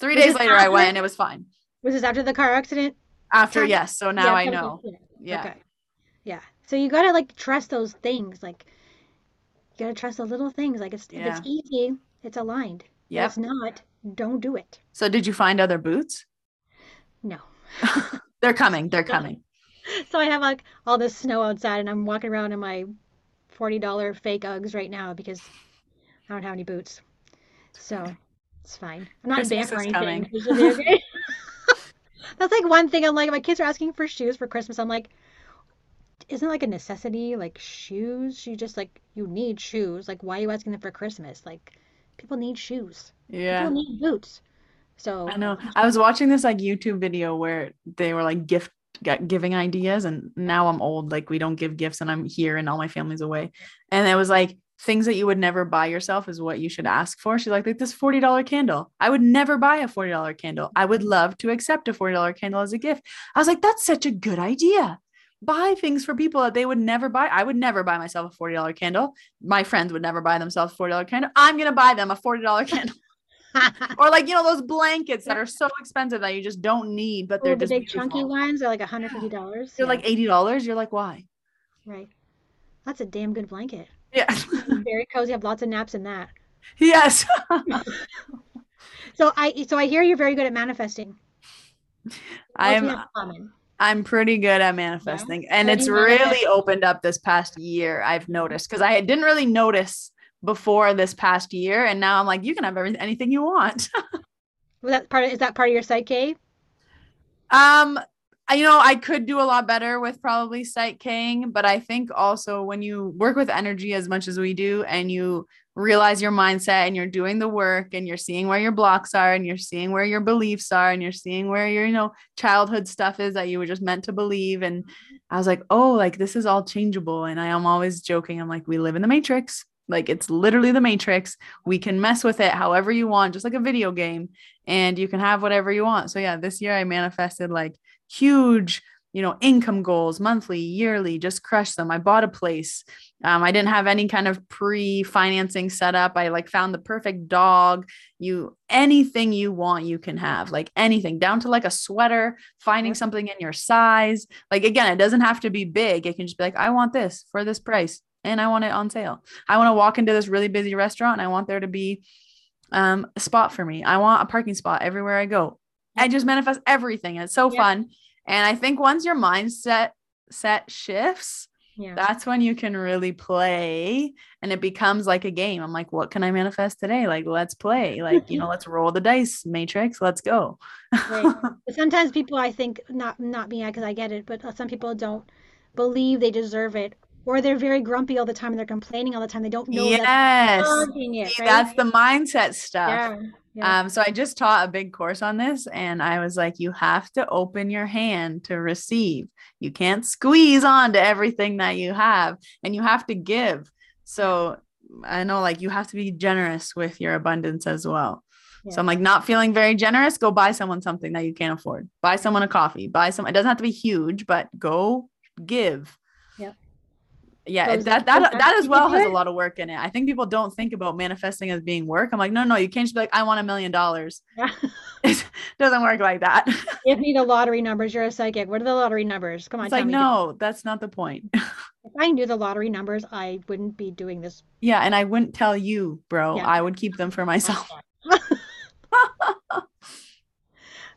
three Was days later, I went and it was fine. Was this after the car accident? After, yes. So now Yeah, I know. yeah. Yeah. Okay. Yeah. So you gotta like trust those things. Like you gotta trust the little things. Like it's if it's easy, it's aligned. Yeah. If it's not, don't do it. So did you find other boots? No. They're coming. They're coming. So I have like all this snow outside, and I'm walking around in my forty dollar fake Uggs right now because I don't have any boots. So it's fine. I'm not in Christmas Banff or anything. coming. It should be okay. That's like one thing I'm like, my kids are asking for shoes for Christmas. I'm like, isn't like a necessity? Like shoes? You just like you need shoes. Like why are you asking them for Christmas? Like people need shoes. Yeah. People need boots. So I know. I was watching this like YouTube video where they were like gift giving ideas, and now I'm old. Like we don't give gifts, and I'm here, and all my family's away. And it was like things that you would never buy yourself is what you should ask for. She's like, like this $40 candle. I would never buy a $40 candle. I would love to accept a $40 candle as a gift. I was like, that's such a good idea. Buy things for people that they would never buy. I would never buy myself a $40 candle. My friends would never buy themselves a $40 candle. I'm going to buy them a $40 candle. or like you know those blankets that are so expensive that you just don't need, but they're the just big beautiful. chunky ones are like $150. They're Yeah, like eighty dollars. You're like, why? right. That's a damn good blanket. Yeah. Very cozy. I have lots of naps in that. yes. So I so I hear you're very good at manifesting. I'm have in common? I'm pretty good at manifesting, and What it's really opened up this past year. I've noticed because I didn't really notice before this past year, and now I'm like, you can have everything, anything you want. Was that part of, is that part of your psyche? Um, I- you know, I could do a lot better with probably Psych K, but I think also when you work with energy as much as we do and you realize your mindset and you're doing the work and you're seeing where your blocks are and you're seeing where your beliefs are and you're seeing where your, you know, childhood stuff is that you were just meant to believe. And I was like, oh, like this is all changeable. And I am always joking. I'm like, we live in the matrix. Like it's literally the matrix. We can mess with it however you want, just like a video game, and you can have whatever you want. So yeah, this year I manifested like huge, you know, income goals, monthly, yearly, just crush them. I bought a place. Um, I didn't have any kind of pre-financing set up. I like found the perfect dog. You anything you want, you can have, like anything, down to like a sweater, finding something in your size. Like again, it doesn't have to be big. It can just be like, I want this for this price and I want it on sale. I want to walk into this really busy restaurant and I want there to be um, a spot for me. I want a parking spot everywhere I go. I just manifest everything. It's so Yeah. fun. And I think once your mindset set shifts, Yeah. that's when you can really play and it becomes like a game. I'm like, what can I manifest today? Like, let's play. Like, you know, let's roll the dice, Matrix. Let's go. Right. Sometimes people, I think, not not me, because I get it, but some people don't believe they deserve it, or they're very grumpy all the time and they're complaining all the time. They don't know that yes. they're it, See, right? that's the mindset stuff. yeah. Yeah. Um, so I just taught a big course on this, and I was like, you have to open your hand to receive. You can't squeeze on to everything that you have, and you have to give. So I know, like, you have to be generous with your abundance as well. So I'm like, not feeling very generous, go buy someone something that you can't afford. Buy someone a coffee, buy some, it doesn't have to be huge, but go give. Yeah, So that that- that that that as well has a lot of work in it. I think people don't think about manifesting as being work. I'm like, no, no, you can't just be like, I want a million dollars. Yeah. It doesn't work like that. Give me the lottery numbers. You're a psychic. What are the lottery numbers? Come on, It's tell like, me. no, that's not the point. If I knew the lottery numbers, I wouldn't be doing this. yeah, and I wouldn't tell you, bro. Yeah. I would keep them for myself.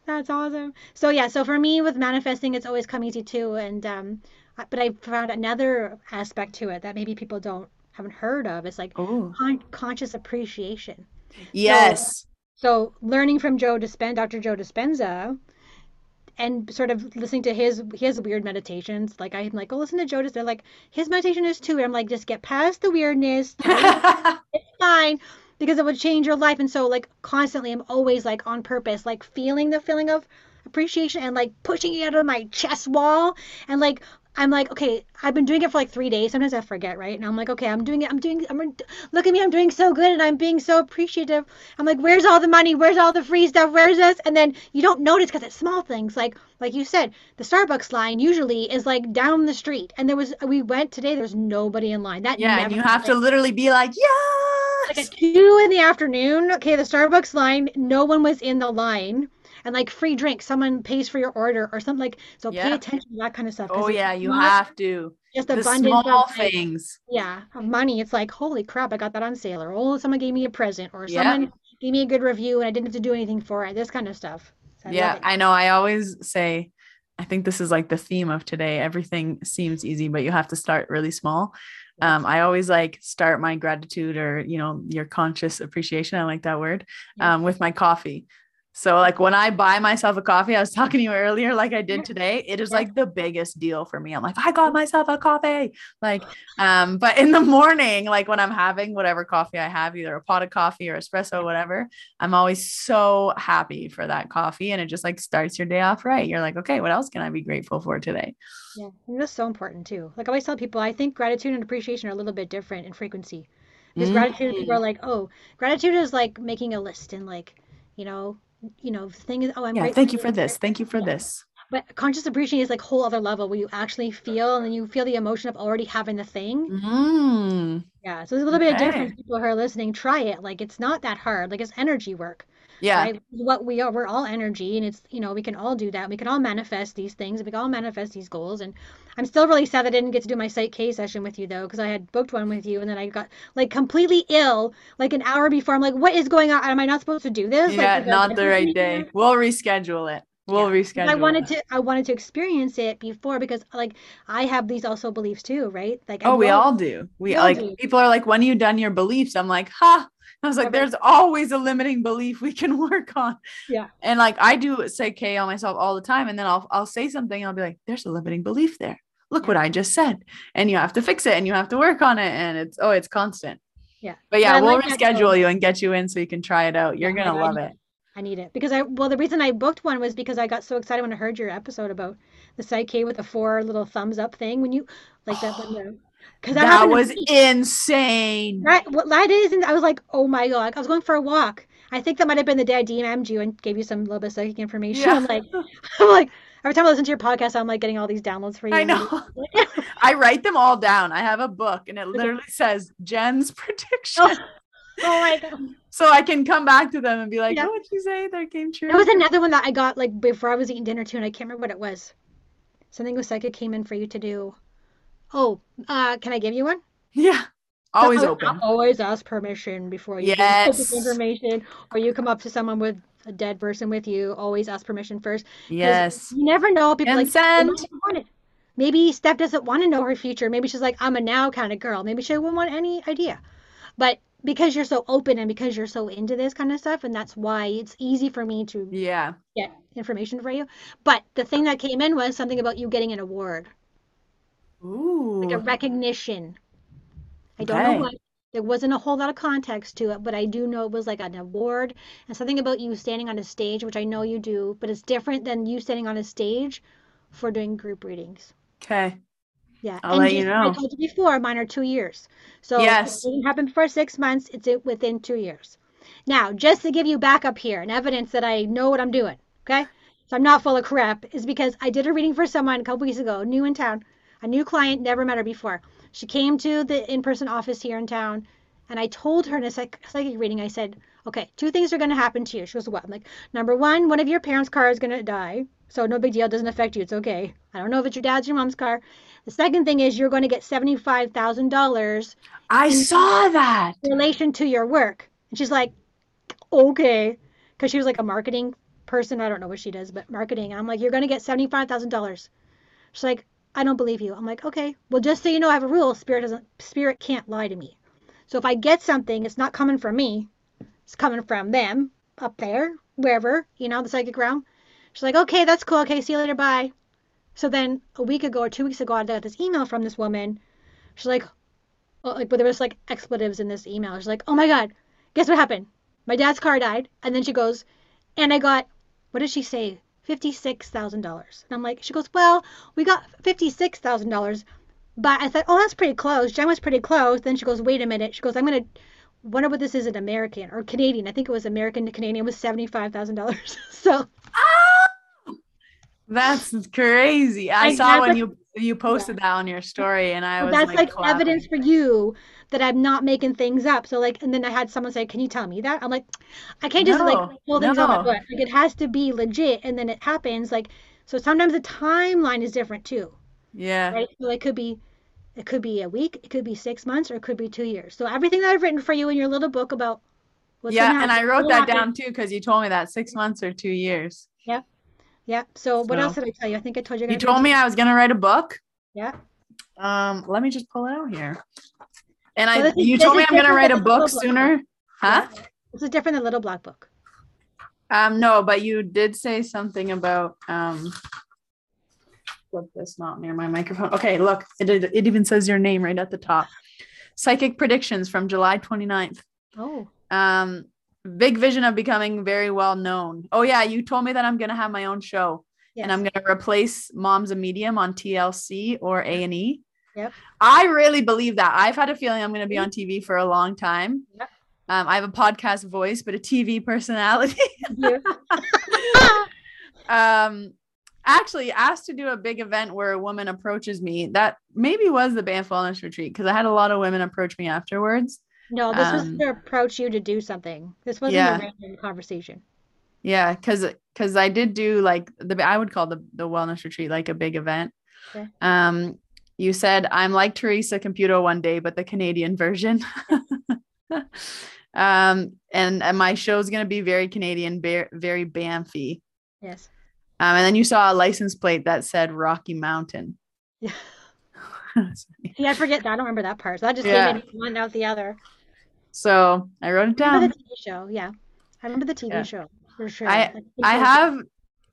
That's awesome. So yeah, so for me with manifesting, it's always come easy too. And um, but I found another aspect to it that maybe people don't haven't heard of. It's like con conscious appreciation. yes. So learning from Joe Dispenza, Dr. Joe Dispenza, and sort of listening to his his weird meditations. Like I'm like, oh, listen to Joe Dispenza. They're like his meditation is too. And I'm like, just get past the weirdness. it's fine because it would change your life. And so like constantly, I'm always like on purpose, like feeling the feeling of appreciation and like pushing it out of my chest wall and like. I'm like, okay, I've been doing it for like three days. Sometimes I forget, right? And I'm like, okay, I'm doing it. I'm doing, I'm, look at me, I'm doing so good and I'm being so appreciative. I'm like, where's all the money? Where's all the free stuff? Where's this? And then you don't notice because it's small things. Like, like you said, the Starbucks line usually is like down the street. And there was, we went today, there's nobody in line. That yeah, never and you have to literally be like, yeah like at two in the afternoon. Okay, the Starbucks line, no one was in the line. And like free drinks, someone pays for your order or something like so pay attention to that kind of stuff. Oh yeah, you have to. just The small like, things. yeah, money. It's like, holy crap, I got that on sale, or oh, someone gave me a present, or Yeah. someone gave me a good review and I didn't have to do anything for it. This kind of stuff. So I yeah. I know. I always say, I think this is like the theme of today. Everything seems easy, but you have to start really small. Um, I always like start my gratitude or you know your conscious appreciation. I like that word. Um, with my coffee. So like when I buy myself a coffee, I was talking to you earlier, like I did today. It is like the biggest deal for me. I'm like, I got myself a coffee. Like, um, but in the morning, like when I'm having whatever coffee I have, either a pot of coffee or espresso, whatever, I'm always so happy for that coffee. And it just like starts your day off right. You're like, okay, what else can I be grateful for today? Yeah, and that's so important too. Like I always tell people, I think gratitude and appreciation are a little bit different in frequency. Because gratitude, people Mm. are like, oh, gratitude is like making a list and like, you know, you know, thing is, oh, I'm Yeah, thank you for this. Thank you for Yeah. this. But conscious appreciation is like whole other level where you actually feel and then you feel the emotion of already having the thing. Mm. Yeah, so there's a little bit of Okay. difference. People who are listening, try it. Like it's not that hard. Like it's energy work, Yeah. right? What we are, we're all energy, and it's you know we can all do that. We can all manifest these things. We can all manifest these goals. And I'm still really sad that I didn't get to do my Psych K session with you though, because I had booked one with you, and then I got like completely ill like an hour before. I'm like, what is going on? Am I not supposed to do this? Yeah, there not the right day. We'll reschedule it. We'll Yeah, reschedule. I wanted to I wanted to experience it before because like I have these also beliefs too, right? Like Oh, we all do. We like do. people are like, when are you done your beliefs? I'm like, huh. I was like, Never. there's always a limiting belief we can work on. Yeah. And like I do Psych K on myself all the time. And then I'll I'll say something and I'll be like, there's a limiting belief there. Look Yeah. what I just said. And you have to fix it and you have to work on it. And it's oh, it's constant. Yeah. But yeah, I we'll like reschedule you and get you in so you can try it out. You're Yeah, gonna love it. I need it because I well the reason I booked one was because I got so excited when I heard your episode about the psyche with the four little thumbs up thing when you like that when the because That was insane. Right, well, that is, and I was like, oh my god! I was going for a walk. I think that might have been the day I DM'd you and gave you some little bit of psychic information. Yeah. I'm like, I'm like, every time I listen to your podcast, I'm like getting all these downloads for you. I know. I write them all down. I have a book and it literally says Jen's prediction. Oh, oh my god! So I can come back to them and be like, Yeah. oh, what'd you say? That came true. There was another one that I got like before I was eating dinner too, and I can't remember what it was. Something with psychic came in for you to do. Oh, uh, can I give you one? yeah. Always So, open. Always ask permission before you give Yes. information, or you come up to someone with a dead person with you. Always ask permission first. Yes. You never know. People like, Consent. "They might not want it." Maybe Steph doesn't want to know her future. Maybe she's like, I'm a now kind of girl. Maybe she wouldn't want any idea. But because you're so open and because you're so into this kind of stuff, and that's why it's easy for me to Yeah. get information for you. But the thing that came in was something about you getting an award, Ooh. like a recognition. I don't Okay. know what. There wasn't a whole lot of context to it, but I do know it was like an award and something about you standing on a stage, which I know you do, but it's different than you standing on a stage for doing group readings. Okay. Yeah, I'll and let you know. I told you before, mine are two years. So Yes. if it didn't happen before six months, it's it within two years. Now, just to give you backup here and evidence that I know what I'm doing, okay? So I'm not full of crap, is because I did a reading for someone a couple weeks ago, new in town, a new client, never met her before. She came to the in-person office here in town, and I told her in a psych- psychic reading, I said, okay, two things are going to happen to you. She goes, what? I'm like, number one, one of your parents' car is going to die. So no big deal. It doesn't affect you. It's okay. I don't know if it's your dad's or your mom's car. The second thing is you're going to get $75,000 I saw that. in relation to your work. And she's like, okay. Because she was like a marketing person. I don't know what she does, but marketing. I'm like, you're going to get $75,000. She's like, I don't believe you. I'm like, okay. Well, just so you know, I have a rule. Spirit doesn't, spirit can't lie to me. So if I get something, it's not coming from me. It's coming from them up there, wherever, you know, the psychic realm. She's like, okay, that's cool. Okay, see you later. Bye. So then a week ago or two weeks ago, I got this email from this woman. She's like, oh, like, but there was like expletives in this email. She's like, oh my God, guess what happened? My dad's car died. And then she goes, and I got, what did she say? $56,000. And I'm like, she goes, well, we got $56,000. But I thought, oh, that's pretty close. Jen was pretty close. Then she goes, wait a minute. She goes, I'm going to wonder what this is in American or Canadian. I think it was American to Canadian. It was $75,000. so ah! That's crazy. I Like, saw when like- you you posted that on your story, and I was that's like, like, evidence for you that I'm not making things up. So like, and then I had someone say, "Can you tell me that?" I'm like, I can't just like pull things out no. of my butt. Like it has to be legit, and then it happens. Like so, sometimes the timeline is different too, Yeah. right? So it could be, it could be a week, it could be six months, or it could be two years. So everything that I've written for you in your little book about what's yeah, and I wrote that happen. down too because you told me that six months or two years. Yeah. So what So- else did I tell you? I think I told you. You told me I was gonna write a book. Yeah. Um, let me just pull it out here. And So I, is- you told me I'm gonna write a book little book. sooner, huh? This is different than Little Black Book. Um, no, but you did say something about um. Flip this not near my microphone. Okay, look, it it even says your name right at the top. Psychic predictions from July 29th. Oh. Um, big vision of becoming very well known. Oh yeah, you told me that I'm gonna have my own show, Yes. and I'm gonna replace Mom's a Medium on TLC or A and E. Yep. I really believe that. I've had a feeling I'm going to be on TV for a long time. Yep. Um, I have a podcast voice, but a TV personality. Um, actually asked to do a big event where a woman approaches me. That maybe was the Banff Wellness Retreat because I had a lot of women approach me afterwards. No, this was Um, to approach you to do something. This wasn't Yeah. a random conversation. Yeah, because because I did do like the I would call the the wellness retreat like a big event. Okay. Um, you said I'm like Theresa Caputo one day, but the Canadian version. um, and, and my show's gonna be very Canadian, very very Banffy. Yes. Um, and then you saw a license plate that said Rocky Mountain. Yeah. Yeah, I forget. I don't remember that part. So that just Yeah. one out the other. So I wrote it I remember down. the TV show. Yeah. I remember the TV Yeah. show for sure. I- Like, I have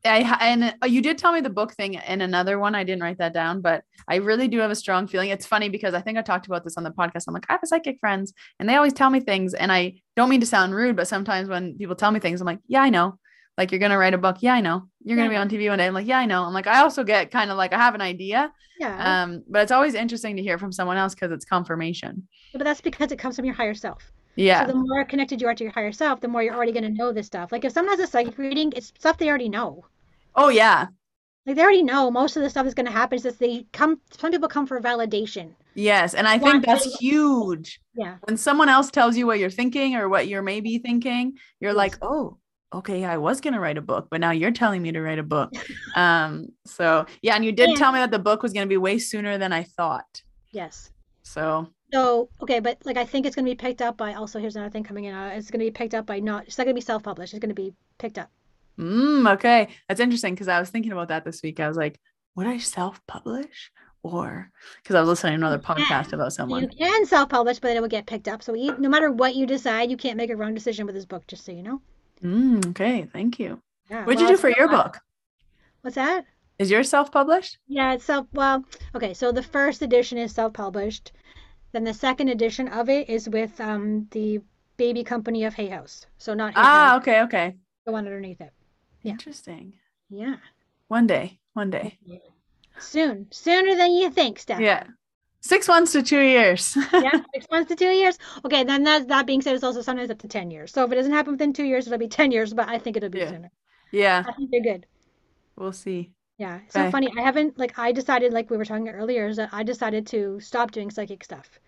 I and uh, you did tell me the book thing in another one. I didn't write that down, but I really do have a strong feeling. It's funny because I think I talked about this on the podcast. I'm like, I have a psychic friends, and they always tell me things, and I don't mean to sound rude, but sometimes when people tell me things, I'm like, yeah, I know. Like you're gonna write a book, yeah, I know. You're gonna be on TV one day. I'm like, yeah, I know. I'm like, I also get kind of like I have an idea, Yeah. um, but it's always interesting to hear from someone else because it's confirmation. but that's because it comes from your higher self. Yeah, So the more connected you are to your higher self, the more you're already going to know this stuff. Like if someone has a psychic reading, it's stuff they already know. oh yeah, Like they already know most of the stuff is going to happen. Just they come. Some people come for validation. yes, and I think that's huge. Yeah. when someone else tells you what you're thinking or what you're maybe thinking, you're like, oh, okay, I was gonna write a book, but now you're telling me to write a book. um, so yeah, and you did And- tell me that the book was gonna be way sooner than I thought. Yes. So So okay, but like I think it's going to be picked up by. Also, here's another thing coming in. Uh, it's going to be picked up by not. It's not going to be self-published. It's going to be picked up. mm, okay, that's interesting because I was thinking about that this week. I was like, would I self-publish or because I was listening to another podcast about So you someone. can self-publish, but it will get picked up. So no matter what you decide, you can't make a wrong decision with this book. Just so you know. Mm, okay, thank you. Yeah. What'd well, you do for your book? What's that? Is yours self-published? Yeah, it's self. Well, okay. So the first edition is self-published. Then the second edition of it is with um the baby company of Hay House. So not Hay Ah, House, okay, okay. the one underneath it. Yeah. Interesting. Yeah. One day, one day. Soon, sooner than you think, Steph. Yeah. Six months to two years. yeah, six months to two years. Okay, then that that being said, it's also sometimes up to ten years. So if it doesn't happen within two years, it'll be ten years. But I think it'll be Yeah. sooner. yeah, I think they're good. we'll see. Yeah, it's so funny. I haven't like I decided like we were talking earlier is that I decided to stop doing psychic stuff.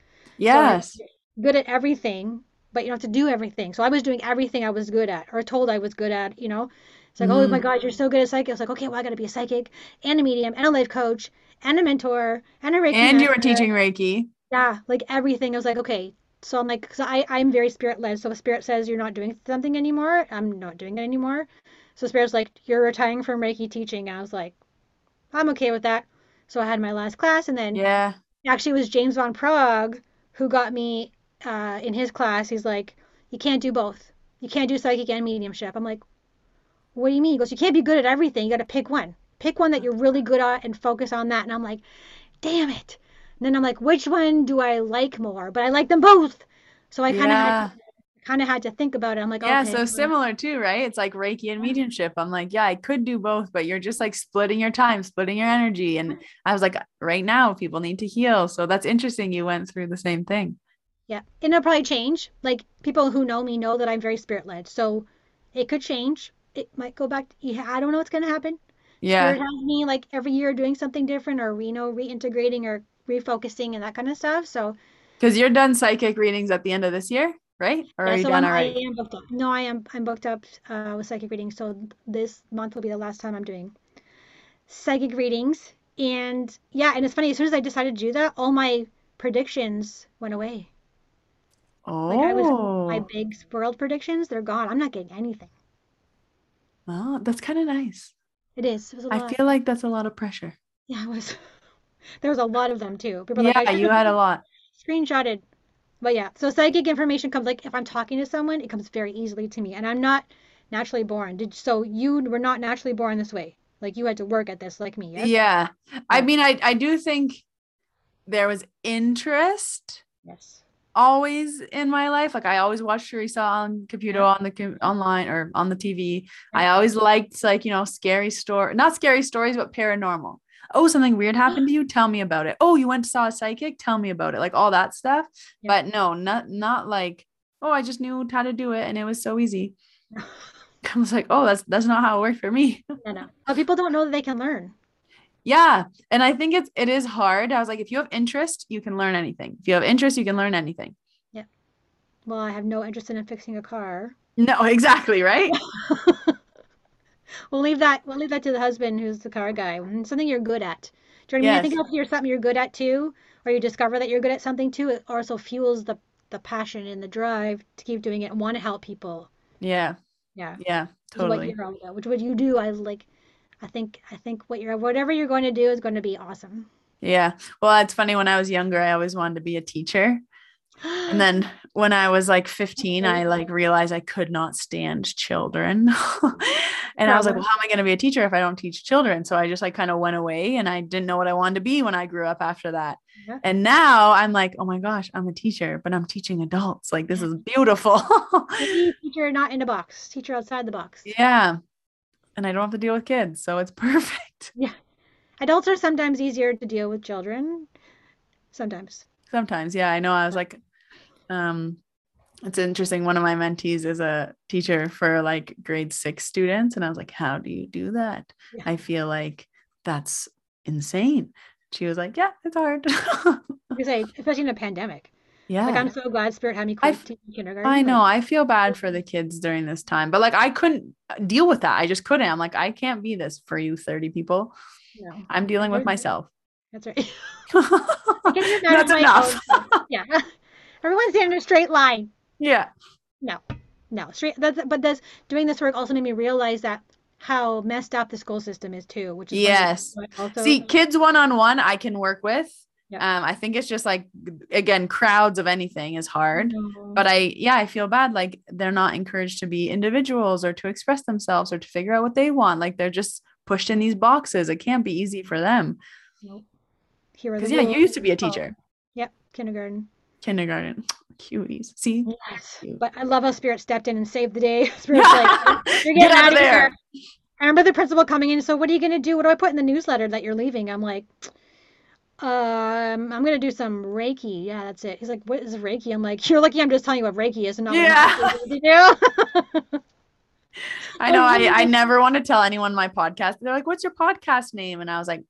So Yes. good at everything, but you don't have to do everything. So I was doing everything I was good at or told I was good at. You know, it's like oh my Mhm. God, you're so good at psychic. I was like okay, well I got to be a psychic and a medium and a life coach and a mentor and a Reiki And you were teaching Reiki. Yeah, like everything. I was like, okay. So I'm like, so I, I'm very spirit led. So if spirit says you're not doing something anymore, I'm not doing it anymore. So spirit's like, you're retiring from Reiki teaching. I was like, I'm okay with that. So I had my last class, and then Yeah. actually it was James Van Praagh who got me uh, in his class. He's like, you can't do both. You can't do psychic and mediumship. I'm like, what do you mean? He goes, you can't be good at everything. You got to pick one. Pick one that you're really good at and focus on that. And I'm like, damn it. And then I'm like, which one do I like more? But I like them both. So I kind of Yeah. had kind of had to think about it. I'm like, Yeah. okay, So well, similar too, right? It's like Reiki and mediumship. I'm like, yeah, I could do both, but you're just like splitting your time, splitting your energy. And I was like, right now, people need to heal. So that's interesting. You went through the same thing. Yeah, and it'll probably change. Like people who know me know that I'm very spirit led, so it could change. It might go back. yeah, I don't know what's gonna happen. Yeah. Spirit has me like every year doing something different, or you know, reintegrating or refocusing and that kind of stuff. So Because you're done psychic readings at the end of this year, right? Or yeah, are you so done I'm, I already? am booked up. No, I am. I'm booked up uh, with psychic readings. So this month will be the last time I'm doing psychic readings. And yeah, and it's funny. As soon as I decided to do that, all my predictions went away. Oh like I was my Oh, big world predictions, they're gone. I'm not getting anything. well, that's kind of nice. It is. It was a I feel like that's a lot of pressure. Yeah, it was. There was a lot of them too. People were like, Yeah, you had a lot. screenshotted. But yeah, so psychic information comes like if I'm talking to someone, it comes very easily to me, and I'm not naturally born. Did so you were not naturally born this way. Like you had to work at this, like me. Yes. Yeah. I mean, I, I do think there was interest Yes. Always in my life. Like I always watched Theresa Caputo Yeah. on the com- online or on the TV. Mm-hmm. I always liked like, you know, scary story, not scary stories, but paranormal. oh, something weird mm-hmm. happened to you. Tell me about it. Oh, you went to saw a psychic. Tell me about it. Like all that stuff. Yeah. But no, not not like oh, I just knew how to do it and it was so easy. I was like, oh, that's that's not how it worked for me. no, no. But people don't know that they can learn. Yeah, and I think it's it is hard. I was like, if you have interest, you can learn anything. If you have interest, you can learn anything. Yeah. Well, I have no interest in fixing a car. No, exactly, right? We'll leave that. We'll leave that to the husband, who's the car guy. Something you're good at. Do you know what I mean? I think if you're something you're good at too, or you discover that you're good at something too, it also fuels the the passion and the drive to keep doing it and want to help people. Yeah, Yeah, yeah, which is what totally. you're all about. Which what you do, I like. I think I think what you're whatever you're going to do is going to be awesome. Yeah. Well, it's funny when I was younger, I always wanted to be a teacher. And then when I was like 15, I like realized I could not stand children. and I was like, well, how am I going to be a teacher if I don't teach children? So I just like kind of went away and I didn't know what I wanted to be when I grew up after that. Yeah. And now I'm like, oh my gosh, I'm a teacher, but I'm teaching adults. Like this is beautiful. Teacher not in a box, teacher outside the box. yeah. And I don't have to deal with kids. So it's perfect. Yeah. Adults are sometimes easier to deal with children. Sometimes. Sometimes, yeah, I know. I was like, um, it's interesting. One of my mentees is a teacher for like grade six students, and I was like, how do you do that? Yeah. I feel like that's insane. She was like, yeah, it's hard. You say, especially in a pandemic. Yeah, Like I'm so glad Spirit had me I quit f- kindergarten. I like, know. I feel bad for the kids during this time, but like I couldn't uh, deal with that. I just couldn't. I'm like, I can't be this for you 30 people. no, I'm dealing with myself. that's right. That's enough. yeah. Everyone's in a straight line. yeah. No, no, straight. That's, but this doing this work also made me realize that how messed up the school system is too, which is one of the Yes. also, See, kids one on one, I can work with. Yeah. Um, I think it's just like again, crowds of anything is hard. No. But I, yeah, I feel bad. Like they're not encouraged to be individuals or to express themselves or to figure out what they want. Like they're just pushed in these boxes. It can't be easy for them. Nope. Here the Because yeah, you used to be a Oh, teacher. Yep, kindergarten. Kindergarten, cuties. See, Yes, Cute. but I love how Spirit stepped in and saved the day. Spirit's like, you're get getting out of outta here. I remember the principal coming in. So what are you gonna do? What do I put in the newsletter that you're leaving? I'm like, um, I'm gonna do some Reiki. Yeah, that's it. He's like, what is Reiki? I'm like, you're lucky. I'm just telling you what Reiki is, and not Yeah. you do. I know. I, I never want to tell anyone my podcast. They're like, "What's your podcast name?" And I was like,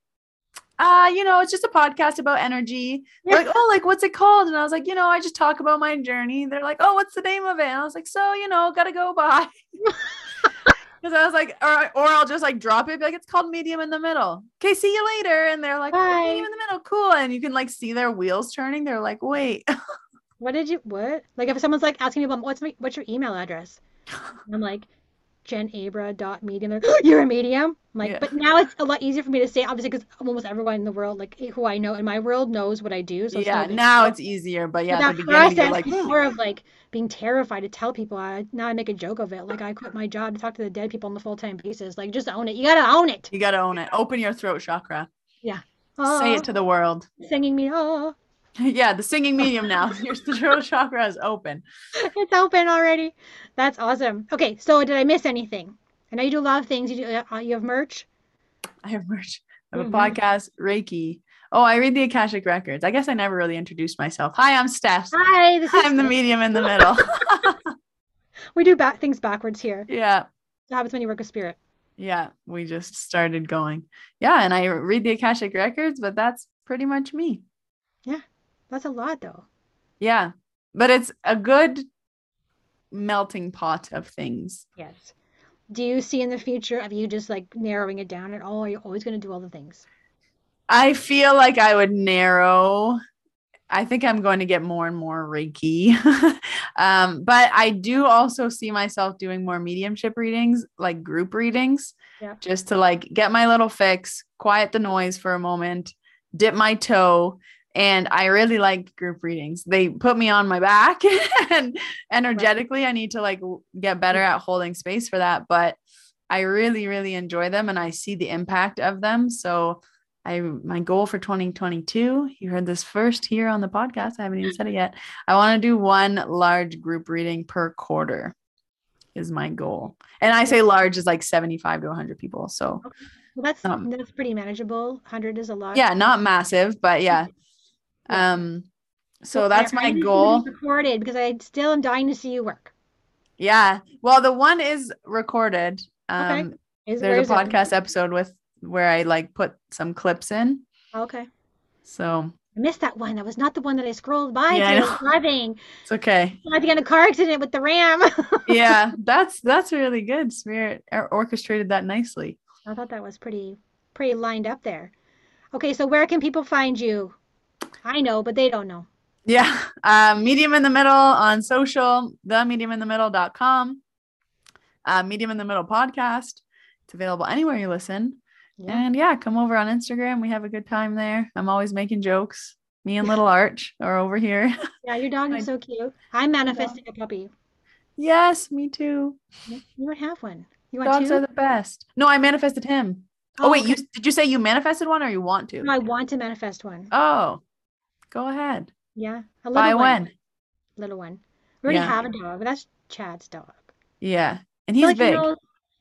"Ah, you know, it's just a podcast about energy." They're like, "Oh, like what's it called?" And I was like, "You know, I just talk about my journey." They're like, "Oh, what's the name of it?" And I was like, "So, you know, gotta go by." Because I was like, or, or I'll just like drop it, be like, it's called Medium in the Middle. Okay, see you later. And they're like, "Oh, Bye. Medium in the Middle, cool. And you can like see their wheels turning. They're like, wait, What did you what? Like if someone's like asking me about what's my what's your email address? I'm like jenabra.medium. They're like, you're a medium? I'm like, Yeah. but now it's a lot easier for me to say, obviously, because almost everyone in the world, like who I know in my world, knows what I do. So yeah, now it's easier. But But yeah, at the beginning, you're like, before of like being terrified to tell people. I, now I make a joke of it. Like I quit my job to talk to the dead people on the full time basis. Like just own it. You gotta own it. you gotta own it. Open your throat chakra. Yeah. Say Oh, it to the world. singing me. Oh, yeah, the singing medium now. Your throat chakra is open. it's open already. That's awesome. Okay, so did I miss anything? I know you do a lot of things. You do. Uh, you have merch. I have merch. I have a Mhm. podcast, Reiki. Oh, I read the Akashic Records. I guess I never really introduced myself. Hi, I'm Steph. Hi, this is. I'm the medium in the middle. We do back things backwards here. yeah. It happens when you work with spirit. Yeah. We just started going. Yeah. And I read the Akashic Records, but that's pretty much me. That's a lot, though. Yeah. But it's a good melting pot of things. Yes. Do you see in the future of you just like narrowing it down at all? Or are you always going to do all the things? I feel like I would narrow. I think I'm going to get more and more Reiki. um, but I do also see myself doing more mediumship readings, like group readings, Yeah. just to like get my little fix, quiet the noise for a moment, dip my toe. And I really like group readings. They put me on my back and energetically I need to like get better at holding space for that. But I really, really enjoy them and I see the impact of them. So I my goal for 2022, you heard this first here on the podcast. I haven't even said it yet. I want to do one large group reading per quarter. is my goal. And I say large is like 75 to 100 people. So Well, that's Um, that's pretty manageable. 100 is a lot. yeah, not massive, but yeah. Um so Well, that's my goal. Recorded because I still am dying to see you work. Yeah. Well, the one is recorded. Okay. Um Is where there's is a it? podcast episode with where I like put some clips in. Okay. So I missed that one. That was not the one that I scrolled by. Yeah, I was driving. it's okay. I had to get in a car accident with the Ram. yeah, that's that's really good. Spirit orchestrated that nicely. I thought that was pretty pretty lined up there. Okay, so where can people find you? I know, but they don't know. Yeah. Um, medium in the middle on social, the medium in the middle.com. Uh, medium in the middle podcast. It's available anywhere you listen. Yeah. And yeah, come over on Instagram. We have a good time there. I'm always making jokes. Me and little Arch are over here. Yeah, your dog is so cute. I'm manifesting a puppy. yes, me too. You don't have one. You want Dogs two? are the best. No, I manifested him. Oh, wait, okay. you did you say you manifested one or you want to? No, I want to manifest one. Oh, go ahead. Yeah, a little one. Little one. We already Yeah. have a dog, but that's Chad's dog. Yeah. And he's like, you big. know,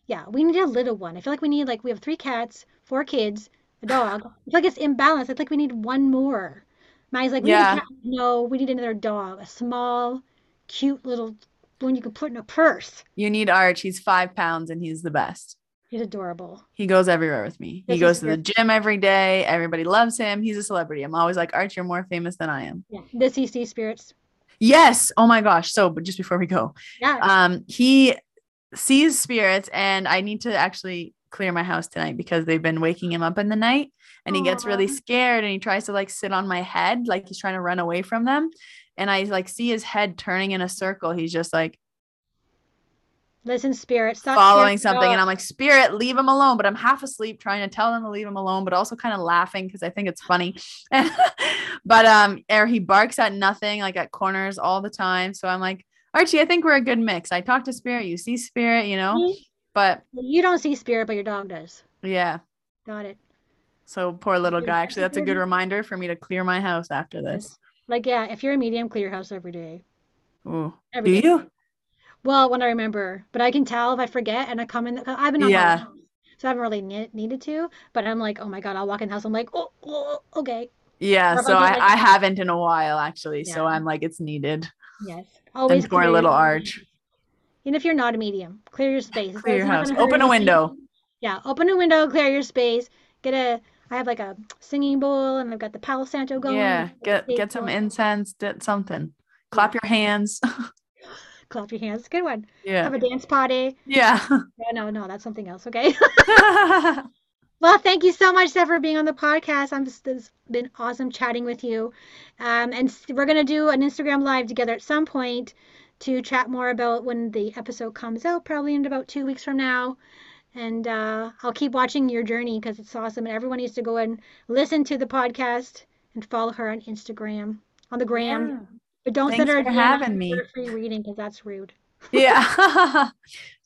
yeah, we need a little one. I feel like we need like we have three cats, four kids, a dog. I feel like it's imbalanced. I feel like we need one more. Maggie's like, we Yeah. need a cat. No, we need another dog, a small, cute little one you can put in a purse. You need Arch. He's five pounds and he's the best. He's adorable. He goes everywhere with me. He goes to the gym every day. Everybody loves him. He's a celebrity. I'm always like, Arch, you're more famous than I am. Yeah. Does he see spirits? Yes. Oh my gosh. So, but just before we go, Yeah. um, he sees spirits, and I need to actually clear my house tonight because they've been waking him up in the night, and he gets really scared, and he tries to like sit on my head, like he's trying to run away from them, and I like see his head turning in a circle. He's just like Listen, spirit Stop following something, and. I'm like, Spirit, leave him alone. But I'm half asleep, trying to tell them to leave him alone, but also kind of laughing because I think it's funny. but um, or he barks at nothing, like at corners all the time. So I'm like, Archie, I think we're a good mix. I talk to Spirit, you see Spirit, you know. Mhm. But You don't see spirit, but your dog does. yeah, Got it. so poor little guy. Actually, that's a good. good reminder for me to clear my house after this. Like, yeah, if you're a medium, clear your house every day. Ooh. Every Do day. you? Well, when I remember, but I can tell if I forget and I come in. I've been Yeah. so I haven't really ne- needed to. But I'm like, oh my god, I'll walk in the house. I'm like, oh, oh okay, Yeah. Or So I like- I haven't in a while actually. So I'm like, it's needed. yes, always. And poor clear little Arch. And if you're not a medium, clear your space. Clear your house. Open a window. Yeah, open a window, clear your space. Get a. I have like a singing bowl, and I've got the Palo Santo going. Yeah. Get get some incense. Get something. Clap your hands. Clap your hands. Good one. yeah. Have a dance party. Yeah. No, no, no, that's something else. Okay. Well, thank you so much, Steph, for being on the podcast. I'm just, it's been awesome chatting with you. Um, and we're going to do an Instagram live together at some point to chat more about when the episode comes out, probably in about two weeks from now. And uh, I'll keep watching your journey because it's awesome. And everyone needs to go and listen to the podcast and follow her on Instagram, on the gram. But don't send Thanks her for having me. for free reading because that's rude. Yeah.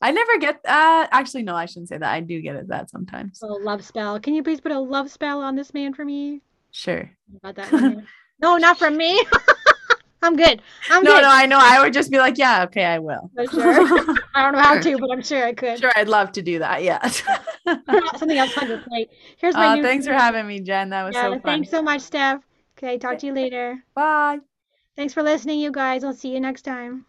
I never get uh actually no, I shouldn't say that. I do get it that sometimes. Oh, love spell. Can you please put a love spell on this man for me? Sure. About that no, not from me. I'm good. I'm No, good. no, I know. I would just be like, yeah, okay, I will. For sure. I don't know how to, but I'm sure I could. Sure, I'd love to do that. Yeah. Something else on your plate. Here's my Uh, thanks for having me, Jen. That was Yeah, so fun. thanks so much, Steph. Okay, talk to you later. Bye. Thanks for listening, you guys. I'll see you next time.